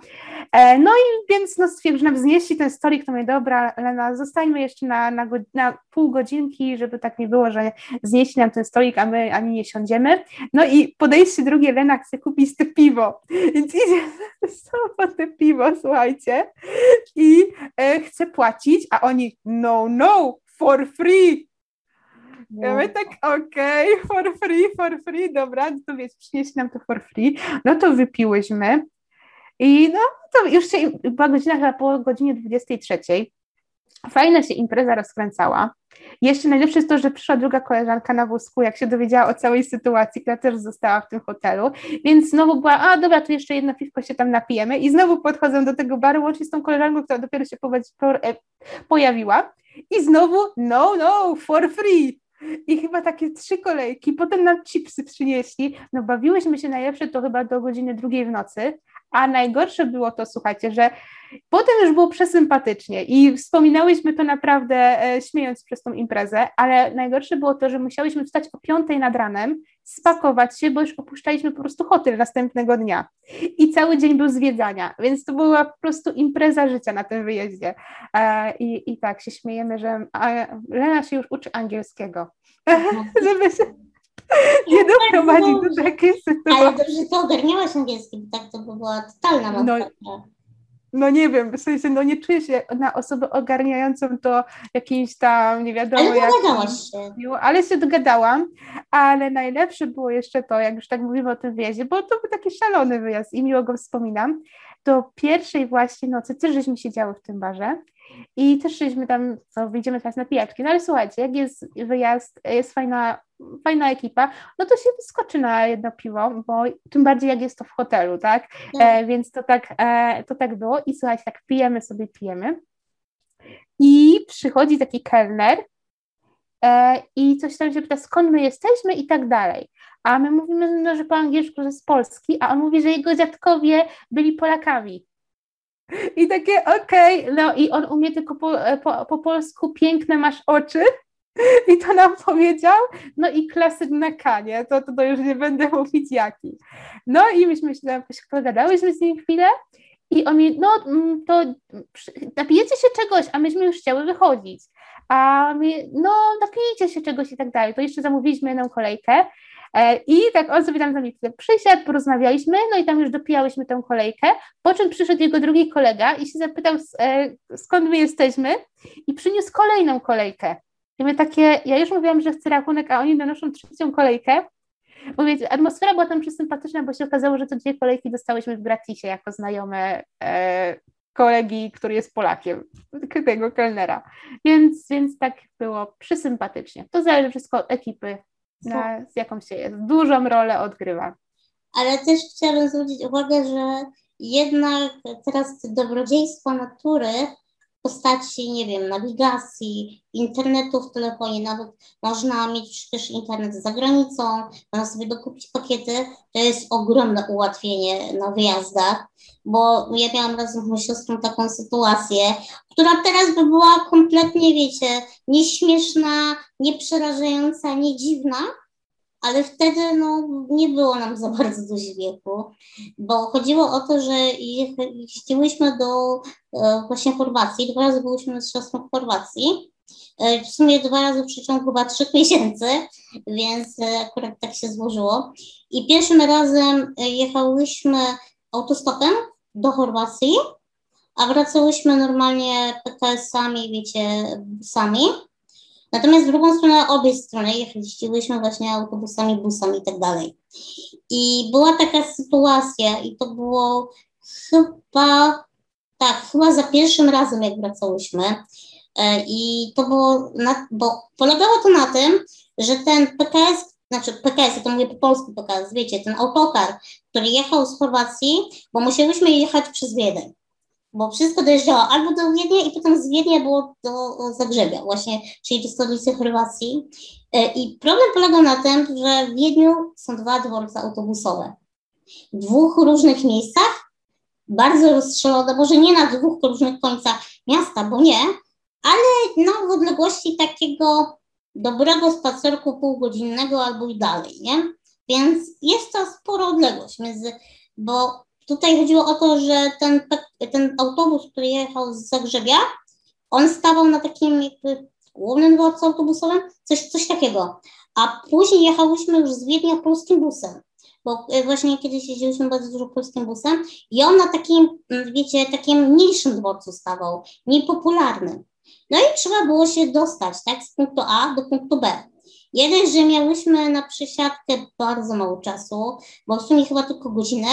e, no i więc no stwierdził, że nam znieśli ten stolik, to mówię, dobra Lena, zostańmy jeszcze na, na, na pół godzinki, żeby tak nie było, że znieśli nam ten stolik, a my ani nie siądziemy. No i podejście drugie, Lena chce kupić te piwo, więc idzie po piwo, słuchajcie, i e, chce płacić, a oni no, no, for free. Ja my tak, okej, okay, for free, for free, dobra, no to wiesz, przynieśli nam to for free, no to wypiłyśmy. I no to już się, była godzina chyba po godzinie 23, Fajna się impreza rozkręcała. Jeszcze najlepsze jest to, że przyszła druga koleżanka na wózku, jak się dowiedziała o całej sytuacji, która też została w tym hotelu, więc znowu była, a dobra, to jeszcze jedno piwko się tam napijemy. I znowu podchodzę do tego baru, łącznie z tą koleżanką, która dopiero się e, pojawiła. I znowu no, no, for free. I chyba takie trzy kolejki, potem nam chipsy przynieśli, no bawiłyśmy się najlepsze to chyba do godziny drugiej w nocy, a najgorsze było to, słuchajcie, że potem już było przesympatycznie i wspominałyśmy to naprawdę e, śmiejąc przez tą imprezę, ale najgorsze było to, że musiałyśmy wstać o piątej nad ranem, spakować się, bo już opuszczaliśmy po prostu hotel następnego dnia. I cały dzień był zwiedzania, więc to była po prostu impreza życia na tym wyjeździe. E, I, i tak się śmiejemy, że Lena się już uczy angielskiego, żeby się nie doprowadzić do takiej sytuacji. Ale dobrze to ogarniałaś angielski, bo tak to by była totalna masakra. No, no nie wiem, w sensie, no nie czuję się na osobę ogarniającą to jakimś tam, nie wiadomo ale jak. się. Ale się dogadałam, ale najlepsze było jeszcze to, jak już tak mówimy o tym wyjeździe, bo to był taki szalony wyjazd i miło go wspominam, do pierwszej właśnie nocy też żeśmy siedziały w tym barze i też szliśmy tam, co wyjdziemy teraz na pijaczki, no ale słuchajcie, jak jest wyjazd, jest fajna, fajna ekipa, no to się wyskoczy na jedno piwo, bo tym bardziej jak jest to w hotelu, tak, e, więc to tak, e, to tak było. I słuchajcie, tak pijemy sobie, pijemy. I przychodzi taki kelner e, i coś tam się pyta, skąd my jesteśmy? I tak dalej. A my mówimy, no, że po angielsku, że z Polski, a on mówi, że jego dziadkowie byli Polakami. I takie, okej, okay. no i on umie tylko po, po, po polsku, piękne masz oczy. I to nam powiedział, no i klasyk na kanie, to, to, to już nie będę mówić jaki. No i myśmy się pogadałyśmy z nim chwilę i on mi, no mm, to napijecie się czegoś, a myśmy już chciały wychodzić. A my, no napijcie się czegoś i tak dalej. To jeszcze zamówiliśmy jedną kolejkę E, I tak on sobie tam za mnie przysiadł, porozmawialiśmy, no i tam już dopijałyśmy tę kolejkę, po czym przyszedł jego drugi kolega i się zapytał, e, skąd my jesteśmy i przyniósł kolejną kolejkę. I my takie, ja już mówiłam, że chcę rachunek, a oni donoszą trzecią kolejkę. Mówię, atmosfera była tam przesympatyczna, bo się okazało, że te dwie kolejki dostałyśmy w gratisie jako znajome e, kolegi, który jest Polakiem, tego kelnera. Więc, więc tak było przysympatycznie. To zależy wszystko od ekipy, na, z jaką się jest. Dużą rolę odgrywa. Ale też chciałabym zwrócić uwagę, że jednak teraz dobrodziejstwo natury postaci, nie wiem, nawigacji, internetu w telefonie, nawet można mieć przecież internet za granicą, można sobie dokupić pakiety, to jest ogromne ułatwienie na wyjazdach, bo ja miałam razem z moją siostrą taką sytuację, która teraz by była kompletnie, wiecie, nieśmieszna, nieprzerażająca, nie dziwna, ale wtedy no, nie było nam za bardzo do śmiechu, bo chodziło o to, że jeździłyśmy do e, właśnie Chorwacji, dwa razy byliśmy z siostrą w Chorwacji, e, w sumie dwa razy w przeciągu chyba trzech miesięcy, więc e, akurat tak się złożyło. I pierwszym razem jechałyśmy autostopem do Chorwacji, a wracałyśmy normalnie PKS-ami, wiecie, busami. Natomiast w drugą stronę, obie strony jeździłyśmy właśnie autobusami, busami i tak dalej. I była taka sytuacja i to było chyba, tak, chyba za pierwszym razem, jak wracałyśmy. E, I to było, na, bo polegało to na tym, że ten PKS, znaczy PKS, ja to mówię po polsku PKS, wiecie, ten autokar, który jechał z Chorwacji, bo musieliśmy jechać przez Wiedeń. Bo wszystko dojeżdżało albo do Wiednia i potem z Wiednia było do Zagrzebia właśnie, czyli do stolicy Chorwacji. E, I problem polega na tym, że w Wiedniu są dwa dworce autobusowe. W dwóch różnych miejscach, bardzo rozstrzelone, może nie na dwóch różnych końcach miasta, bo nie, ale na odległości takiego dobrego spacerku półgodzinnego albo i dalej, nie? Więc jest to spora odległość między, bo tutaj chodziło o to, że ten, ten autobus, który jechał z Zagrzebia, on stawał na takim jakby głównym dworcu autobusowym, coś, coś takiego. A później jechałyśmy już z Wiednia polskim busem, bo e, właśnie kiedyś jeździłyśmy bardzo dużo polskim busem i on na takim, wiecie, takim mniejszym dworcu stawał, mniej popularnym. No i trzeba było się dostać, tak, z punktu A do punktu B. Jeden, że miałyśmy na przesiadkę bardzo mało czasu, bo w sumie chyba tylko godzinę,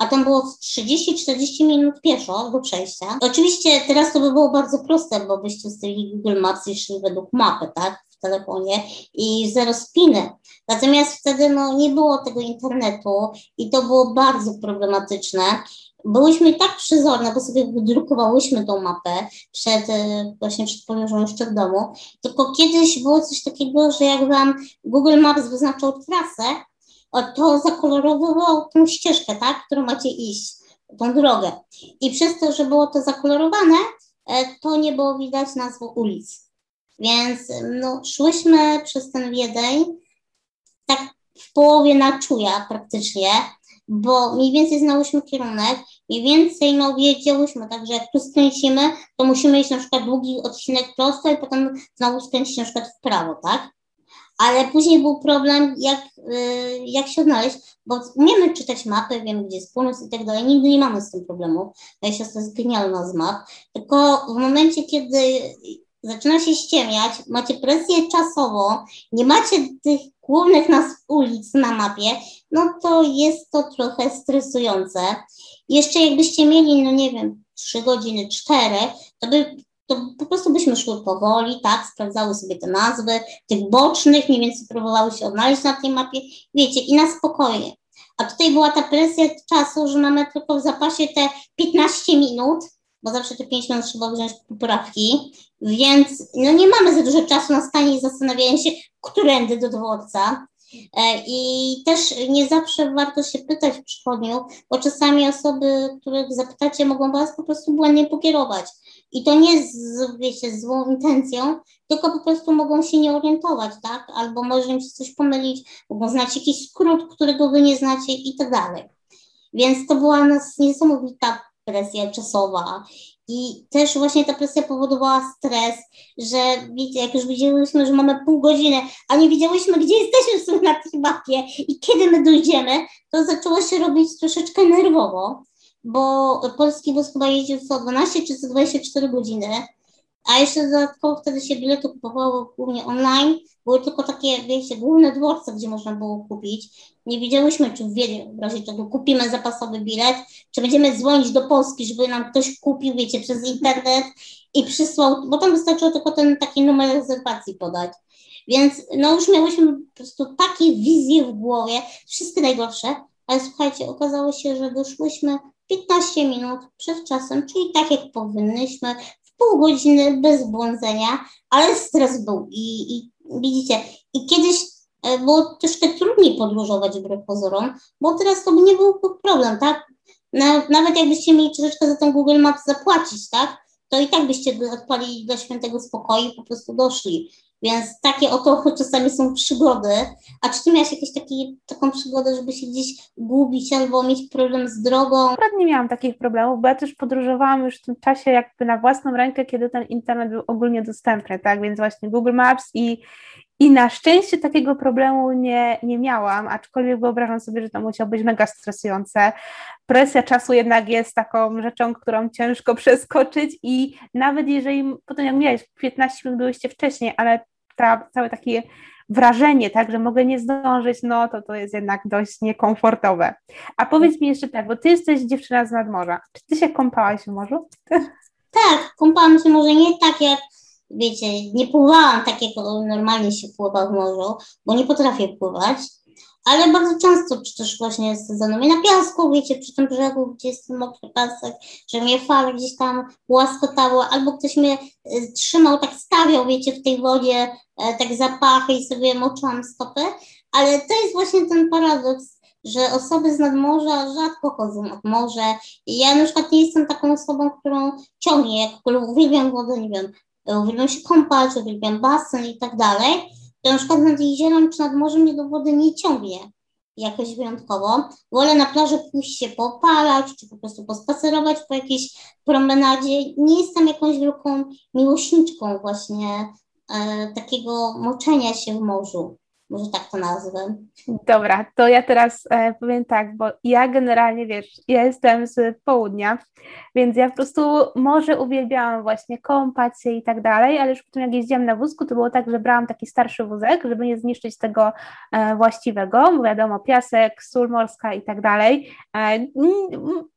a tam było 30-40 minut pieszo do przejścia. Oczywiście teraz to by było bardzo proste, bo byście ustawili Google Maps szli według mapy, tak, w telefonie i zero spiny. Natomiast wtedy no, nie było tego internetu i to było bardzo problematyczne. Byłyśmy tak przyzorne, bo sobie wydrukowałyśmy tą mapę przed, e, właśnie przed podróżą jeszcze w domu, tylko kiedyś było coś takiego, że jak wam Google Maps wyznaczał trasę, to zakolorowywał tą ścieżkę, tak, którą macie iść, tą drogę. I przez to, że było to zakolorowane, e, to nie było widać nazwy ulic. Więc no, szłyśmy przez ten Wiedeń tak w połowie na czuja praktycznie, bo mniej więcej znałyśmy kierunek, mniej więcej no, wiedziałyśmy, także jak tu skręcimy, to musimy iść na przykład długi odcinek prosto i potem znowu skręcić na przykład w prawo, tak? Ale później był problem, jak, yy, jak się odnaleźć, bo umiemy czytać mapy, wiemy gdzie jest północ i tak dalej, nigdy nie mamy z tym problemu. Moja siostra jest genialna z map, tylko w momencie, kiedy zaczyna się ściemniać, macie presję czasową, nie macie tych głównych nazw ulic na mapie, no to jest to trochę stresujące. Jeszcze jakbyście mieli, no nie wiem, trzy godziny, cztery, to by to po prostu byśmy szły powoli, tak, sprawdzały sobie te nazwy tych bocznych, mniej więcej próbowały się odnaleźć na tej mapie, wiecie, i na spokojnie. A tutaj była ta presja czasu, że mamy tylko w zapasie te 15 minut, bo zawsze te 5 minut trzeba wziąć poprawki, więc no nie mamy za dużo czasu na stanie i zastanawianie się, którędy do dworca. E, I też nie zawsze warto się pytać w przychodniu, bo czasami osoby, których zapytacie, mogą Was po prostu błędnie pokierować. I to nie z, wiecie, z złą intencją, tylko po prostu mogą się nie orientować, tak? Albo może im się coś pomylić, mogą znać jakiś skrót, którego Wy nie znacie i tak dalej. Więc to była nas niesamowita presja czasowa i też właśnie ta presja powodowała stres, że wiecie, jak już widzieliśmy, że mamy pół godziny, a nie wiedziałyśmy, gdzie jesteśmy w sumie na tej mapie i kiedy my dojdziemy, to zaczęło się robić troszeczkę nerwowo, bo polski bus chyba jeździł co 12 czy co 24 godziny, a jeszcze dodatkowo wtedy się bilety kupowało głównie online. Były tylko takie, wiecie, główne dworce, gdzie można było kupić. Nie wiedziałyśmy, czy w, w razie czego kupimy zapasowy bilet, czy będziemy dzwonić do Polski, żeby nam ktoś kupił, wiecie, przez internet i przysłał, bo tam wystarczyło tylko ten taki numer rezerwacji podać. Więc no już miałyśmy po prostu takie wizje w głowie, wszystkie najgorsze, ale słuchajcie, okazało się, że wyszłyśmy 15 minut przed czasem, czyli tak jak powinnyśmy, pół godziny bez błądzenia, ale stres był i, i widzicie, i kiedyś e, było troszkę trudniej podróżować wbrew pozorom, bo teraz to by nie był problem, tak? Nawet jakbyście mieli troszeczkę za ten Google Maps zapłacić, tak? To i tak byście odpalili do świętego spokoju i po prostu doszli. Więc takie oto czasami są przygody. A czy ty miałaś jakieś taki, taką przygodę, żeby się gdzieś gubić albo mieć problem z drogą? Akurat nie miałam takich problemów, bo ja też podróżowałam już w tym czasie jakby na własną rękę, kiedy ten internet był ogólnie dostępny, tak? Więc właśnie Google Maps i, i na szczęście takiego problemu nie, nie miałam, aczkolwiek wyobrażam sobie, że to musiało być mega stresujące. Presja czasu jednak jest taką rzeczą, którą ciężko przeskoczyć i nawet jeżeli potem jak miałeś 15 minut byłyście wcześniej, ale ta, całe takie wrażenie, tak, że mogę nie zdążyć, no to to jest jednak dość niekomfortowe. A powiedz mi jeszcze tak, bo ty jesteś dziewczyna z nadmorza. Czy ty się kąpałaś w morzu? Tak, kąpałam się może nie tak jak, wiecie, nie pływałam tak jak normalnie się pływa w morzu, bo nie potrafię pływać, ale bardzo często przecież właśnie sadzano mnie na piasku, wiecie, przy tym brzegu, gdzie jest mokry pasek, że mnie fale gdzieś tam łaskotały, albo ktoś mnie y, trzymał, tak stawiał, wiecie, w tej wodzie, e, tak zapachy i sobie moczyłam stopy, ale to jest właśnie ten paradoks, że osoby z nadmorza rzadko chodzą nad morze ja na przykład nie jestem taką osobą, którą ciągnie, jak uwielbiam wodę, nie wiem, uwielbiam się kąpać, uwielbiam basen i tak dalej, to na przykład nad jeziorem czy nad morzem mnie do wody nie ciągnie jakoś wyjątkowo. Wolę na plaży pójść się popalać, czy po prostu pospacerować po jakiejś promenadzie. Nie jestem jakąś wielką miłośniczką właśnie e, takiego moczenia się w morzu. Może tak to nazwę. Dobra, to ja teraz e, powiem tak, bo ja generalnie, wiesz, ja jestem z południa, więc ja po prostu może uwielbiałam właśnie kąpać się i tak dalej, ale już potem jak jeździłam na wózku, to było tak, że brałam taki starszy wózek, żeby nie zniszczyć tego e, właściwego, bo wiadomo, piasek, sól morska i tak dalej. E,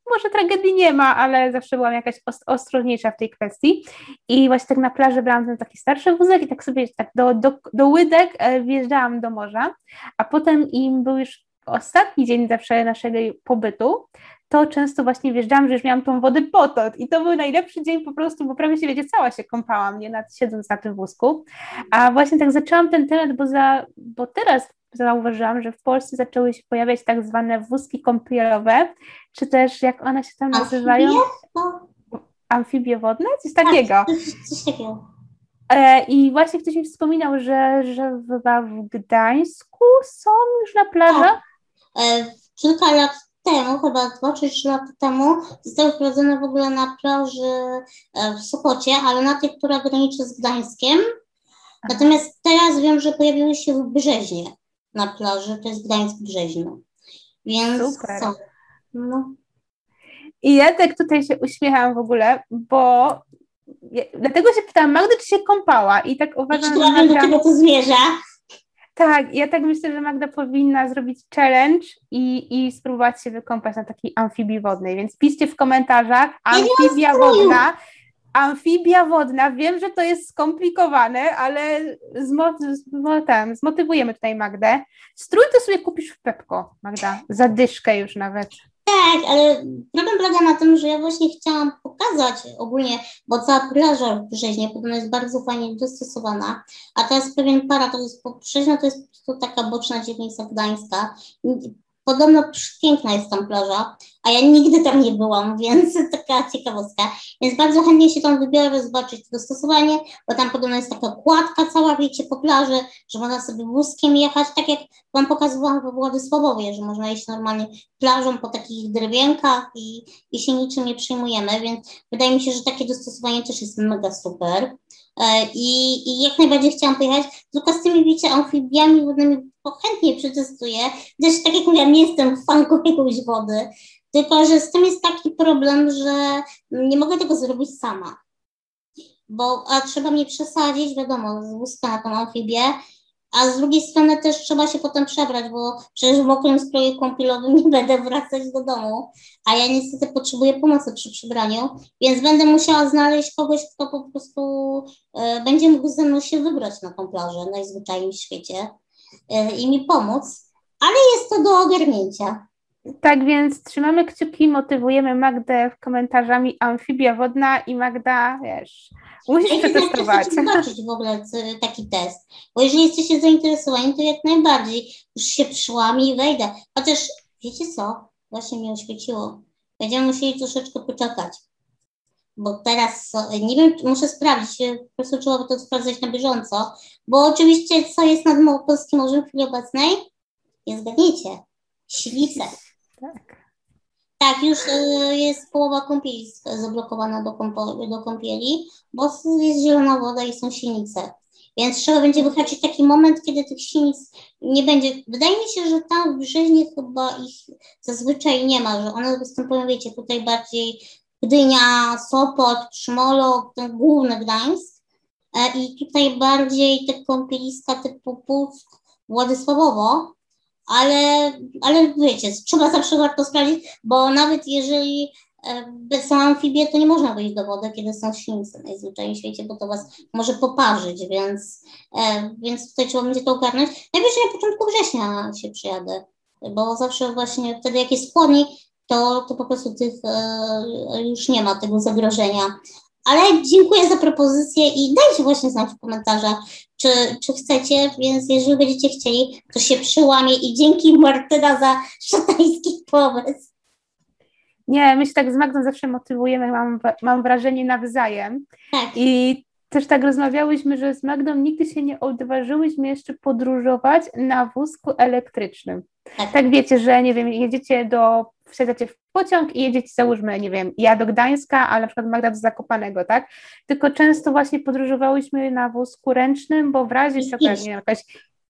może tragedii nie ma, ale zawsze byłam jakaś ostrożniejsza w tej kwestii i właśnie tak na plaży brałam ten taki starszy wózek i tak sobie tak do, do, do łydek e, wjeżdżałam do morza, a potem im był już ostatni dzień zawsze naszego pobytu, to często właśnie wjeżdżałam, że już miałam tą wodę potąd i to był najlepszy dzień po prostu, bo prawie się wiecie, cała się kąpałam, nie, nad, siedząc na tym wózku, a właśnie tak zaczęłam ten temat, bo, za, bo teraz zauważyłam, że w Polsce zaczęły się pojawiać tak zwane wózki kąpielowe, czy też jak one się tam nazywają? Amfibie wodne? Coś takiego. Tak, coś takiego. E, I właśnie ktoś mi wspominał, że, że chyba w Gdańsku są już na plażach. Tak. E, kilka lat temu, chyba dwa czy trzy lata temu, zostały wprowadzone w ogóle na plaży e, w Sopocie, ale na tej, która graniczy z Gdańskiem. Natomiast teraz wiem, że pojawiły się w Brzeźnie na plaży, to jest Gdańsk Brzeźno. Więc Super. No. I ja tak tutaj się uśmiecham w ogóle, bo ja, dlatego się pytałam, Magda, czy się kąpała? I tak uważam, że Magda... do tego to zmierza. Tak, ja tak myślę, że Magda powinna zrobić challenge i, i spróbować się wykąpać na takiej amfibii wodnej, więc piszcie w komentarzach amfibia wodna, amfibia wodna. Wiem, że to jest skomplikowane, ale zmo, zmo, tam, zmotywujemy tutaj Magdę. Strój to sobie kupisz w Pepko, Magda, za dyszkę już nawet. Tak, ale problem polega na tym, że ja właśnie chciałam pokazać ogólnie, bo cała plaża w Brzeźnie podobno jest bardzo fajnie dostosowana, a teraz pewien paradoks, bo Brzeźno to jest po taka boczna dzielnica gdańska. Podobno piękna jest tam plaża, a ja nigdy tam nie byłam, więc taka ciekawostka. Więc bardzo chętnie się tam wybiorę, zobaczyć to dostosowanie, bo tam podobno jest taka kładka cała, wiecie, po plaży, że można sobie wózkiem jechać, tak jak Wam pokazywałam w Władysławowie, że można iść normalnie plażą po takich drewienkach i, i się niczym nie przyjmujemy, więc wydaje mi się, że takie dostosowanie też jest mega super. E, I, I jak najbardziej chciałam pojechać, tylko z tymi, wiecie, amfibiami wodnymi chętnie przetestuję. Też tak jak mówiłam, nie jestem fanką jakąś wody, tylko że z tym jest taki problem, że nie mogę tego zrobić sama. Bo a trzeba mnie przesadzić, wiadomo, z wózka na tą amfibię, a z drugiej strony też trzeba się potem przebrać, bo przecież w mokrym stroju kąpielowym nie będę wracać do domu, a ja niestety potrzebuję pomocy przy przebraniu, więc będę musiała znaleźć kogoś, kto po prostu e, będzie mógł ze mną się wybrać na tą plażę najzwyczajniej w świecie e, i mi pomóc, ale jest to do ogarnięcia. Tak więc trzymamy kciuki, motywujemy Magdę w komentarzami amfibia wodna i Magda, wiesz, musisz przetestować. Ja zobaczyć w ogóle taki test, bo jeżeli jesteście zainteresowani, to jak najbardziej już się przyszłam i wejdę. Chociaż wiecie co, właśnie mnie oświeciło. Będziemy musieli troszeczkę poczekać, bo teraz, nie wiem, muszę sprawdzić, po prostu trzeba by to sprawdzać na bieżąco, bo oczywiście co jest nad Polskim Morzem w chwili obecnej? Nie zgadnijcie, Ślice. Tak. Tak, już y, jest połowa kąpieli zablokowana do, kąpo, do kąpieli, bo jest zielona woda i są silnice. Więc trzeba będzie wyhaczyć taki moment, kiedy tych silnic nie będzie. Wydaje mi się, że tam w Brzeźnie chyba ich zazwyczaj nie ma, że one występują, wiecie, tutaj bardziej Gdynia, Sopot, Trzmolok, ten główny Gdańsk e, i tutaj bardziej te kąpieliska typu Puck, Władysławowo, ale, ale wiecie, trzeba zawsze warto sprawdzić, bo nawet jeżeli e, są amfibie, to nie można wyjść do wody, kiedy są śwince najzwyczajniej w świecie, bo to was może poparzyć, więc, e, więc tutaj trzeba będzie to ogarnąć. Najwyżej na początku września się przyjadę, bo zawsze właśnie wtedy jak jest chłodniej, to, to po prostu tych już nie ma tego zagrożenia. Ale dziękuję za propozycję i dajcie właśnie znać w komentarzach, czy, czy chcecie, więc jeżeli będziecie chcieli, to się przyłamie i dzięki Martyna za szatański pomysł. Nie, my się tak z Magdą zawsze motywujemy, mam, mam wrażenie nawzajem. Tak. I też tak rozmawiałyśmy, że z Magdą nigdy się nie odważyłyśmy jeszcze podróżować na wózku elektrycznym. Tak. tak wiecie, że nie wiem, jedziecie do, wsiadacie w pociąg i jedziecie, załóżmy, nie wiem, ja do Gdańska, ale na przykład Magda do Zakopanego, tak? Tylko często właśnie podróżowałyśmy na wózku ręcznym, bo w razie czego, jakaś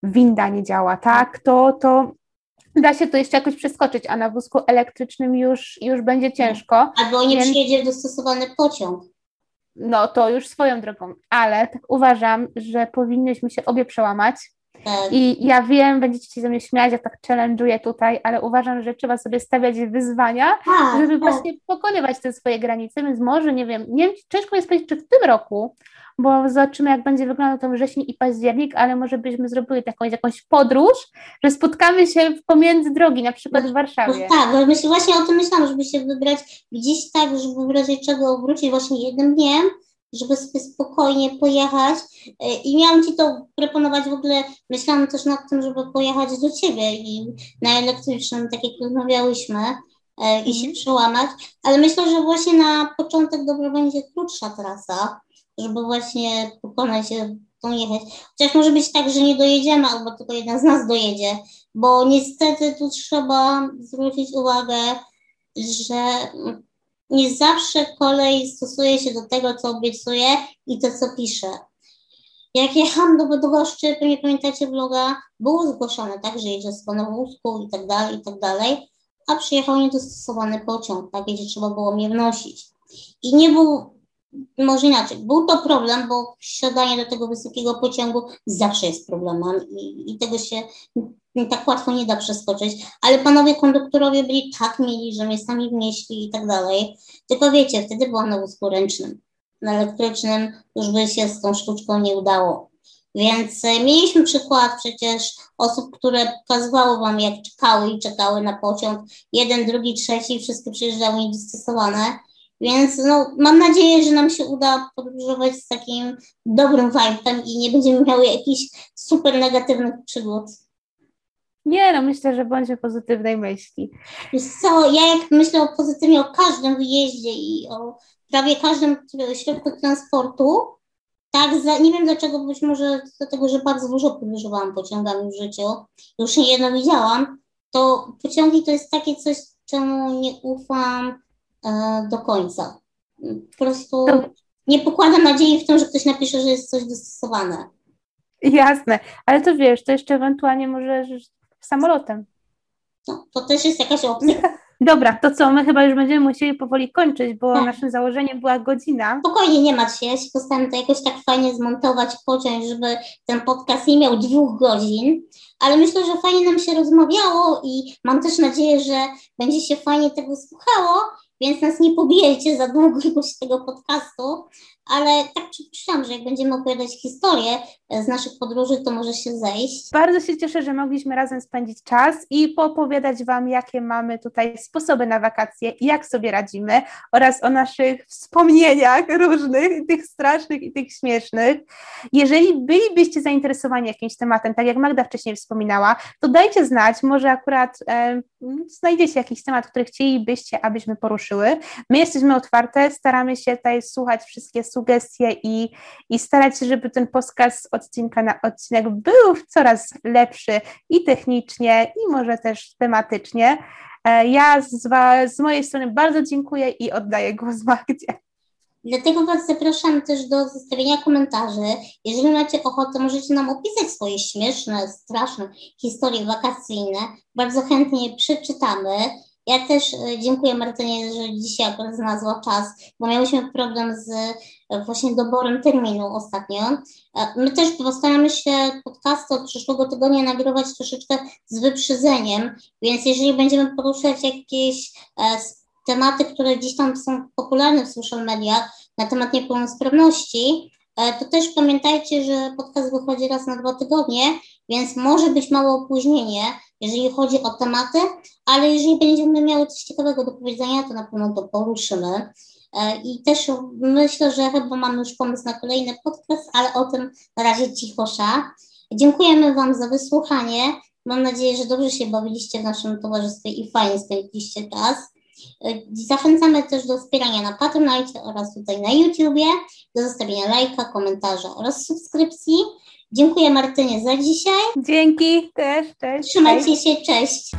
winda nie działa, tak, to, to da się to jeszcze jakoś przeskoczyć, a na wózku elektrycznym już, już będzie ciężko. Albo nie więc... przyjedzie dostosowany pociąg. No to już swoją drogą, ale tak uważam, że powinnyśmy się obie przełamać. Tak. I ja wiem, będziecie się ze mnie śmiać, ja tak challenge'uję tutaj, ale uważam, że trzeba sobie stawiać wyzwania, tak, żeby tak. właśnie pokonywać te swoje granice, więc może, nie wiem, nie wiem, ciężko jest powiedzieć, czy w tym roku, bo zobaczymy, jak będzie wyglądał ten wrzesień i październik, ale może byśmy zrobili taką jakąś podróż, że spotkamy się pomiędzy drogi, na przykład w Warszawie. No tak, bo myślę, właśnie o tym myślałam, żeby się wybrać gdzieś tak, żeby w razie czego wrócić właśnie jednym dniem, żeby sobie spokojnie pojechać e, i miałam Ci to proponować w ogóle, myślałam też nad tym, żeby pojechać do Ciebie i na elektrycznym, tak jak rozmawiałyśmy e, i się mhm. przełamać, ale myślę, że właśnie na początek dobrze będzie krótsza trasa, żeby właśnie pokonać się, tą jechać. Chociaż może być tak, że nie dojedziemy, albo tylko jeden z nas dojedzie, bo niestety tu trzeba zwrócić uwagę, że nie zawsze kolej stosuje się do tego, co obiecuje i to, co pisze. Jak jechałam do Bydgoszczy, nie pamiętacie vloga, było zgłoszone, tak, że jedzie z na wózku i tak dalej, i tak dalej, a przyjechał niedostosowany pociąg, tak, gdzie trzeba było mnie wnosić. I nie był, może inaczej, był to problem, bo wsiadanie do tego wysokiego pociągu zawsze jest problemem i, i tego się tak łatwo nie da przeskoczyć, ale panowie konduktorowie byli tak mieli, że mnie sami wnieśli i tak dalej. Tylko wiecie, wtedy byłam na wózku ręcznym. Na elektrycznym już by się z tą sztuczką nie udało. Więc e, mieliśmy przykład przecież osób, które pokazywały wam, jak czekały i czekały na pociąg. Jeden, drugi, trzeci, wszystkie przyjeżdżały niedostosowane. Więc no, mam nadzieję, że nam się uda podróżować z takim dobrym vibe'em i nie będziemy miały jakichś super negatywnych przygód. Nie, no myślę, że bądźmy pozytywnej myśli. Wiesz co, ja jak myślę o pozytywnie o każdym wyjeździe i o prawie każdym środku transportu, tak, za, nie wiem dlaczego, być może dlatego, że bardzo dużo podróżowałam pociągami w życiu, już nie jedno widziałam, to pociągi to jest takie coś, czemu nie ufam e, do końca. Po prostu nie pokładam nadziei w tym, że ktoś napisze, że jest coś dostosowane. Jasne, ale to wiesz, to jeszcze ewentualnie może samolotem. No, to też jest jakaś opcja. Dobra, to co, my chyba już będziemy musieli powoli kończyć, bo tak. naszym założeniem była godzina. Spokojnie, nie martw się, ja się postaram to jakoś tak fajnie zmontować, pociąć, żeby ten podcast nie miał dwóch godzin, ale myślę, że fajnie nam się rozmawiało i mam też nadzieję, że będzie się fajnie tego słuchało, więc nas nie pobijecie za długość tego podcastu, ale tak przypuszczam, że jak będziemy opowiadać historię e, z naszych podróży, to może się zejść. Bardzo się cieszę, że mogliśmy razem spędzić czas i poopowiadać Wam, jakie mamy tutaj sposoby na wakacje i jak sobie radzimy oraz o naszych wspomnieniach różnych, tych strasznych i tych śmiesznych. Jeżeli bylibyście zainteresowani jakimś tematem, tak jak Magda wcześniej wspominała, to dajcie znać, może akurat e, znajdziecie jakiś temat, który chcielibyście, abyśmy poruszyły. My jesteśmy otwarte, staramy się tutaj słuchać wszystkie sugestie i, i starać się, żeby ten podcast z odcinka na odcinek był coraz lepszy i technicznie, i może też tematycznie. E, ja z, z mojej strony bardzo dziękuję i oddaję głos Magdzie. Dlatego Was zapraszam też do zostawienia komentarzy. Jeżeli macie ochotę, możecie nam opisać swoje śmieszne, straszne historie wakacyjne. Bardzo chętnie przeczytamy. Ja też e, dziękuję Martynie, że dzisiaj akurat znalazła czas, bo miałyśmy problem z e, właśnie doborem terminu ostatnio. E, my też postaramy się podcasty od przyszłego tygodnia nagrywać troszeczkę z wyprzedzeniem, więc jeżeli będziemy poruszać jakieś tematy, które gdzieś tam są popularne w social mediach na temat niepełnosprawności, to też pamiętajcie, że podcast wychodzi raz na dwa tygodnie, więc może być małe opóźnienie, jeżeli chodzi o tematy, ale jeżeli będziemy miały coś ciekawego do powiedzenia, to na pewno to poruszymy. E, I też myślę, że chyba mamy już pomysł na kolejny podcast, ale o tym na razie cichosza. Dziękujemy Wam za wysłuchanie. Mam nadzieję, że dobrze się bawiliście w naszym towarzystwie i fajnie spędziliście czas. E, zachęcamy też do wspierania na Patronite oraz tutaj na YouTubie, do zostawienia lajka, komentarza oraz subskrypcji. Dziękuję Martynie za dzisiaj. Dzięki też, cześć. Trzymajcie się, cześć.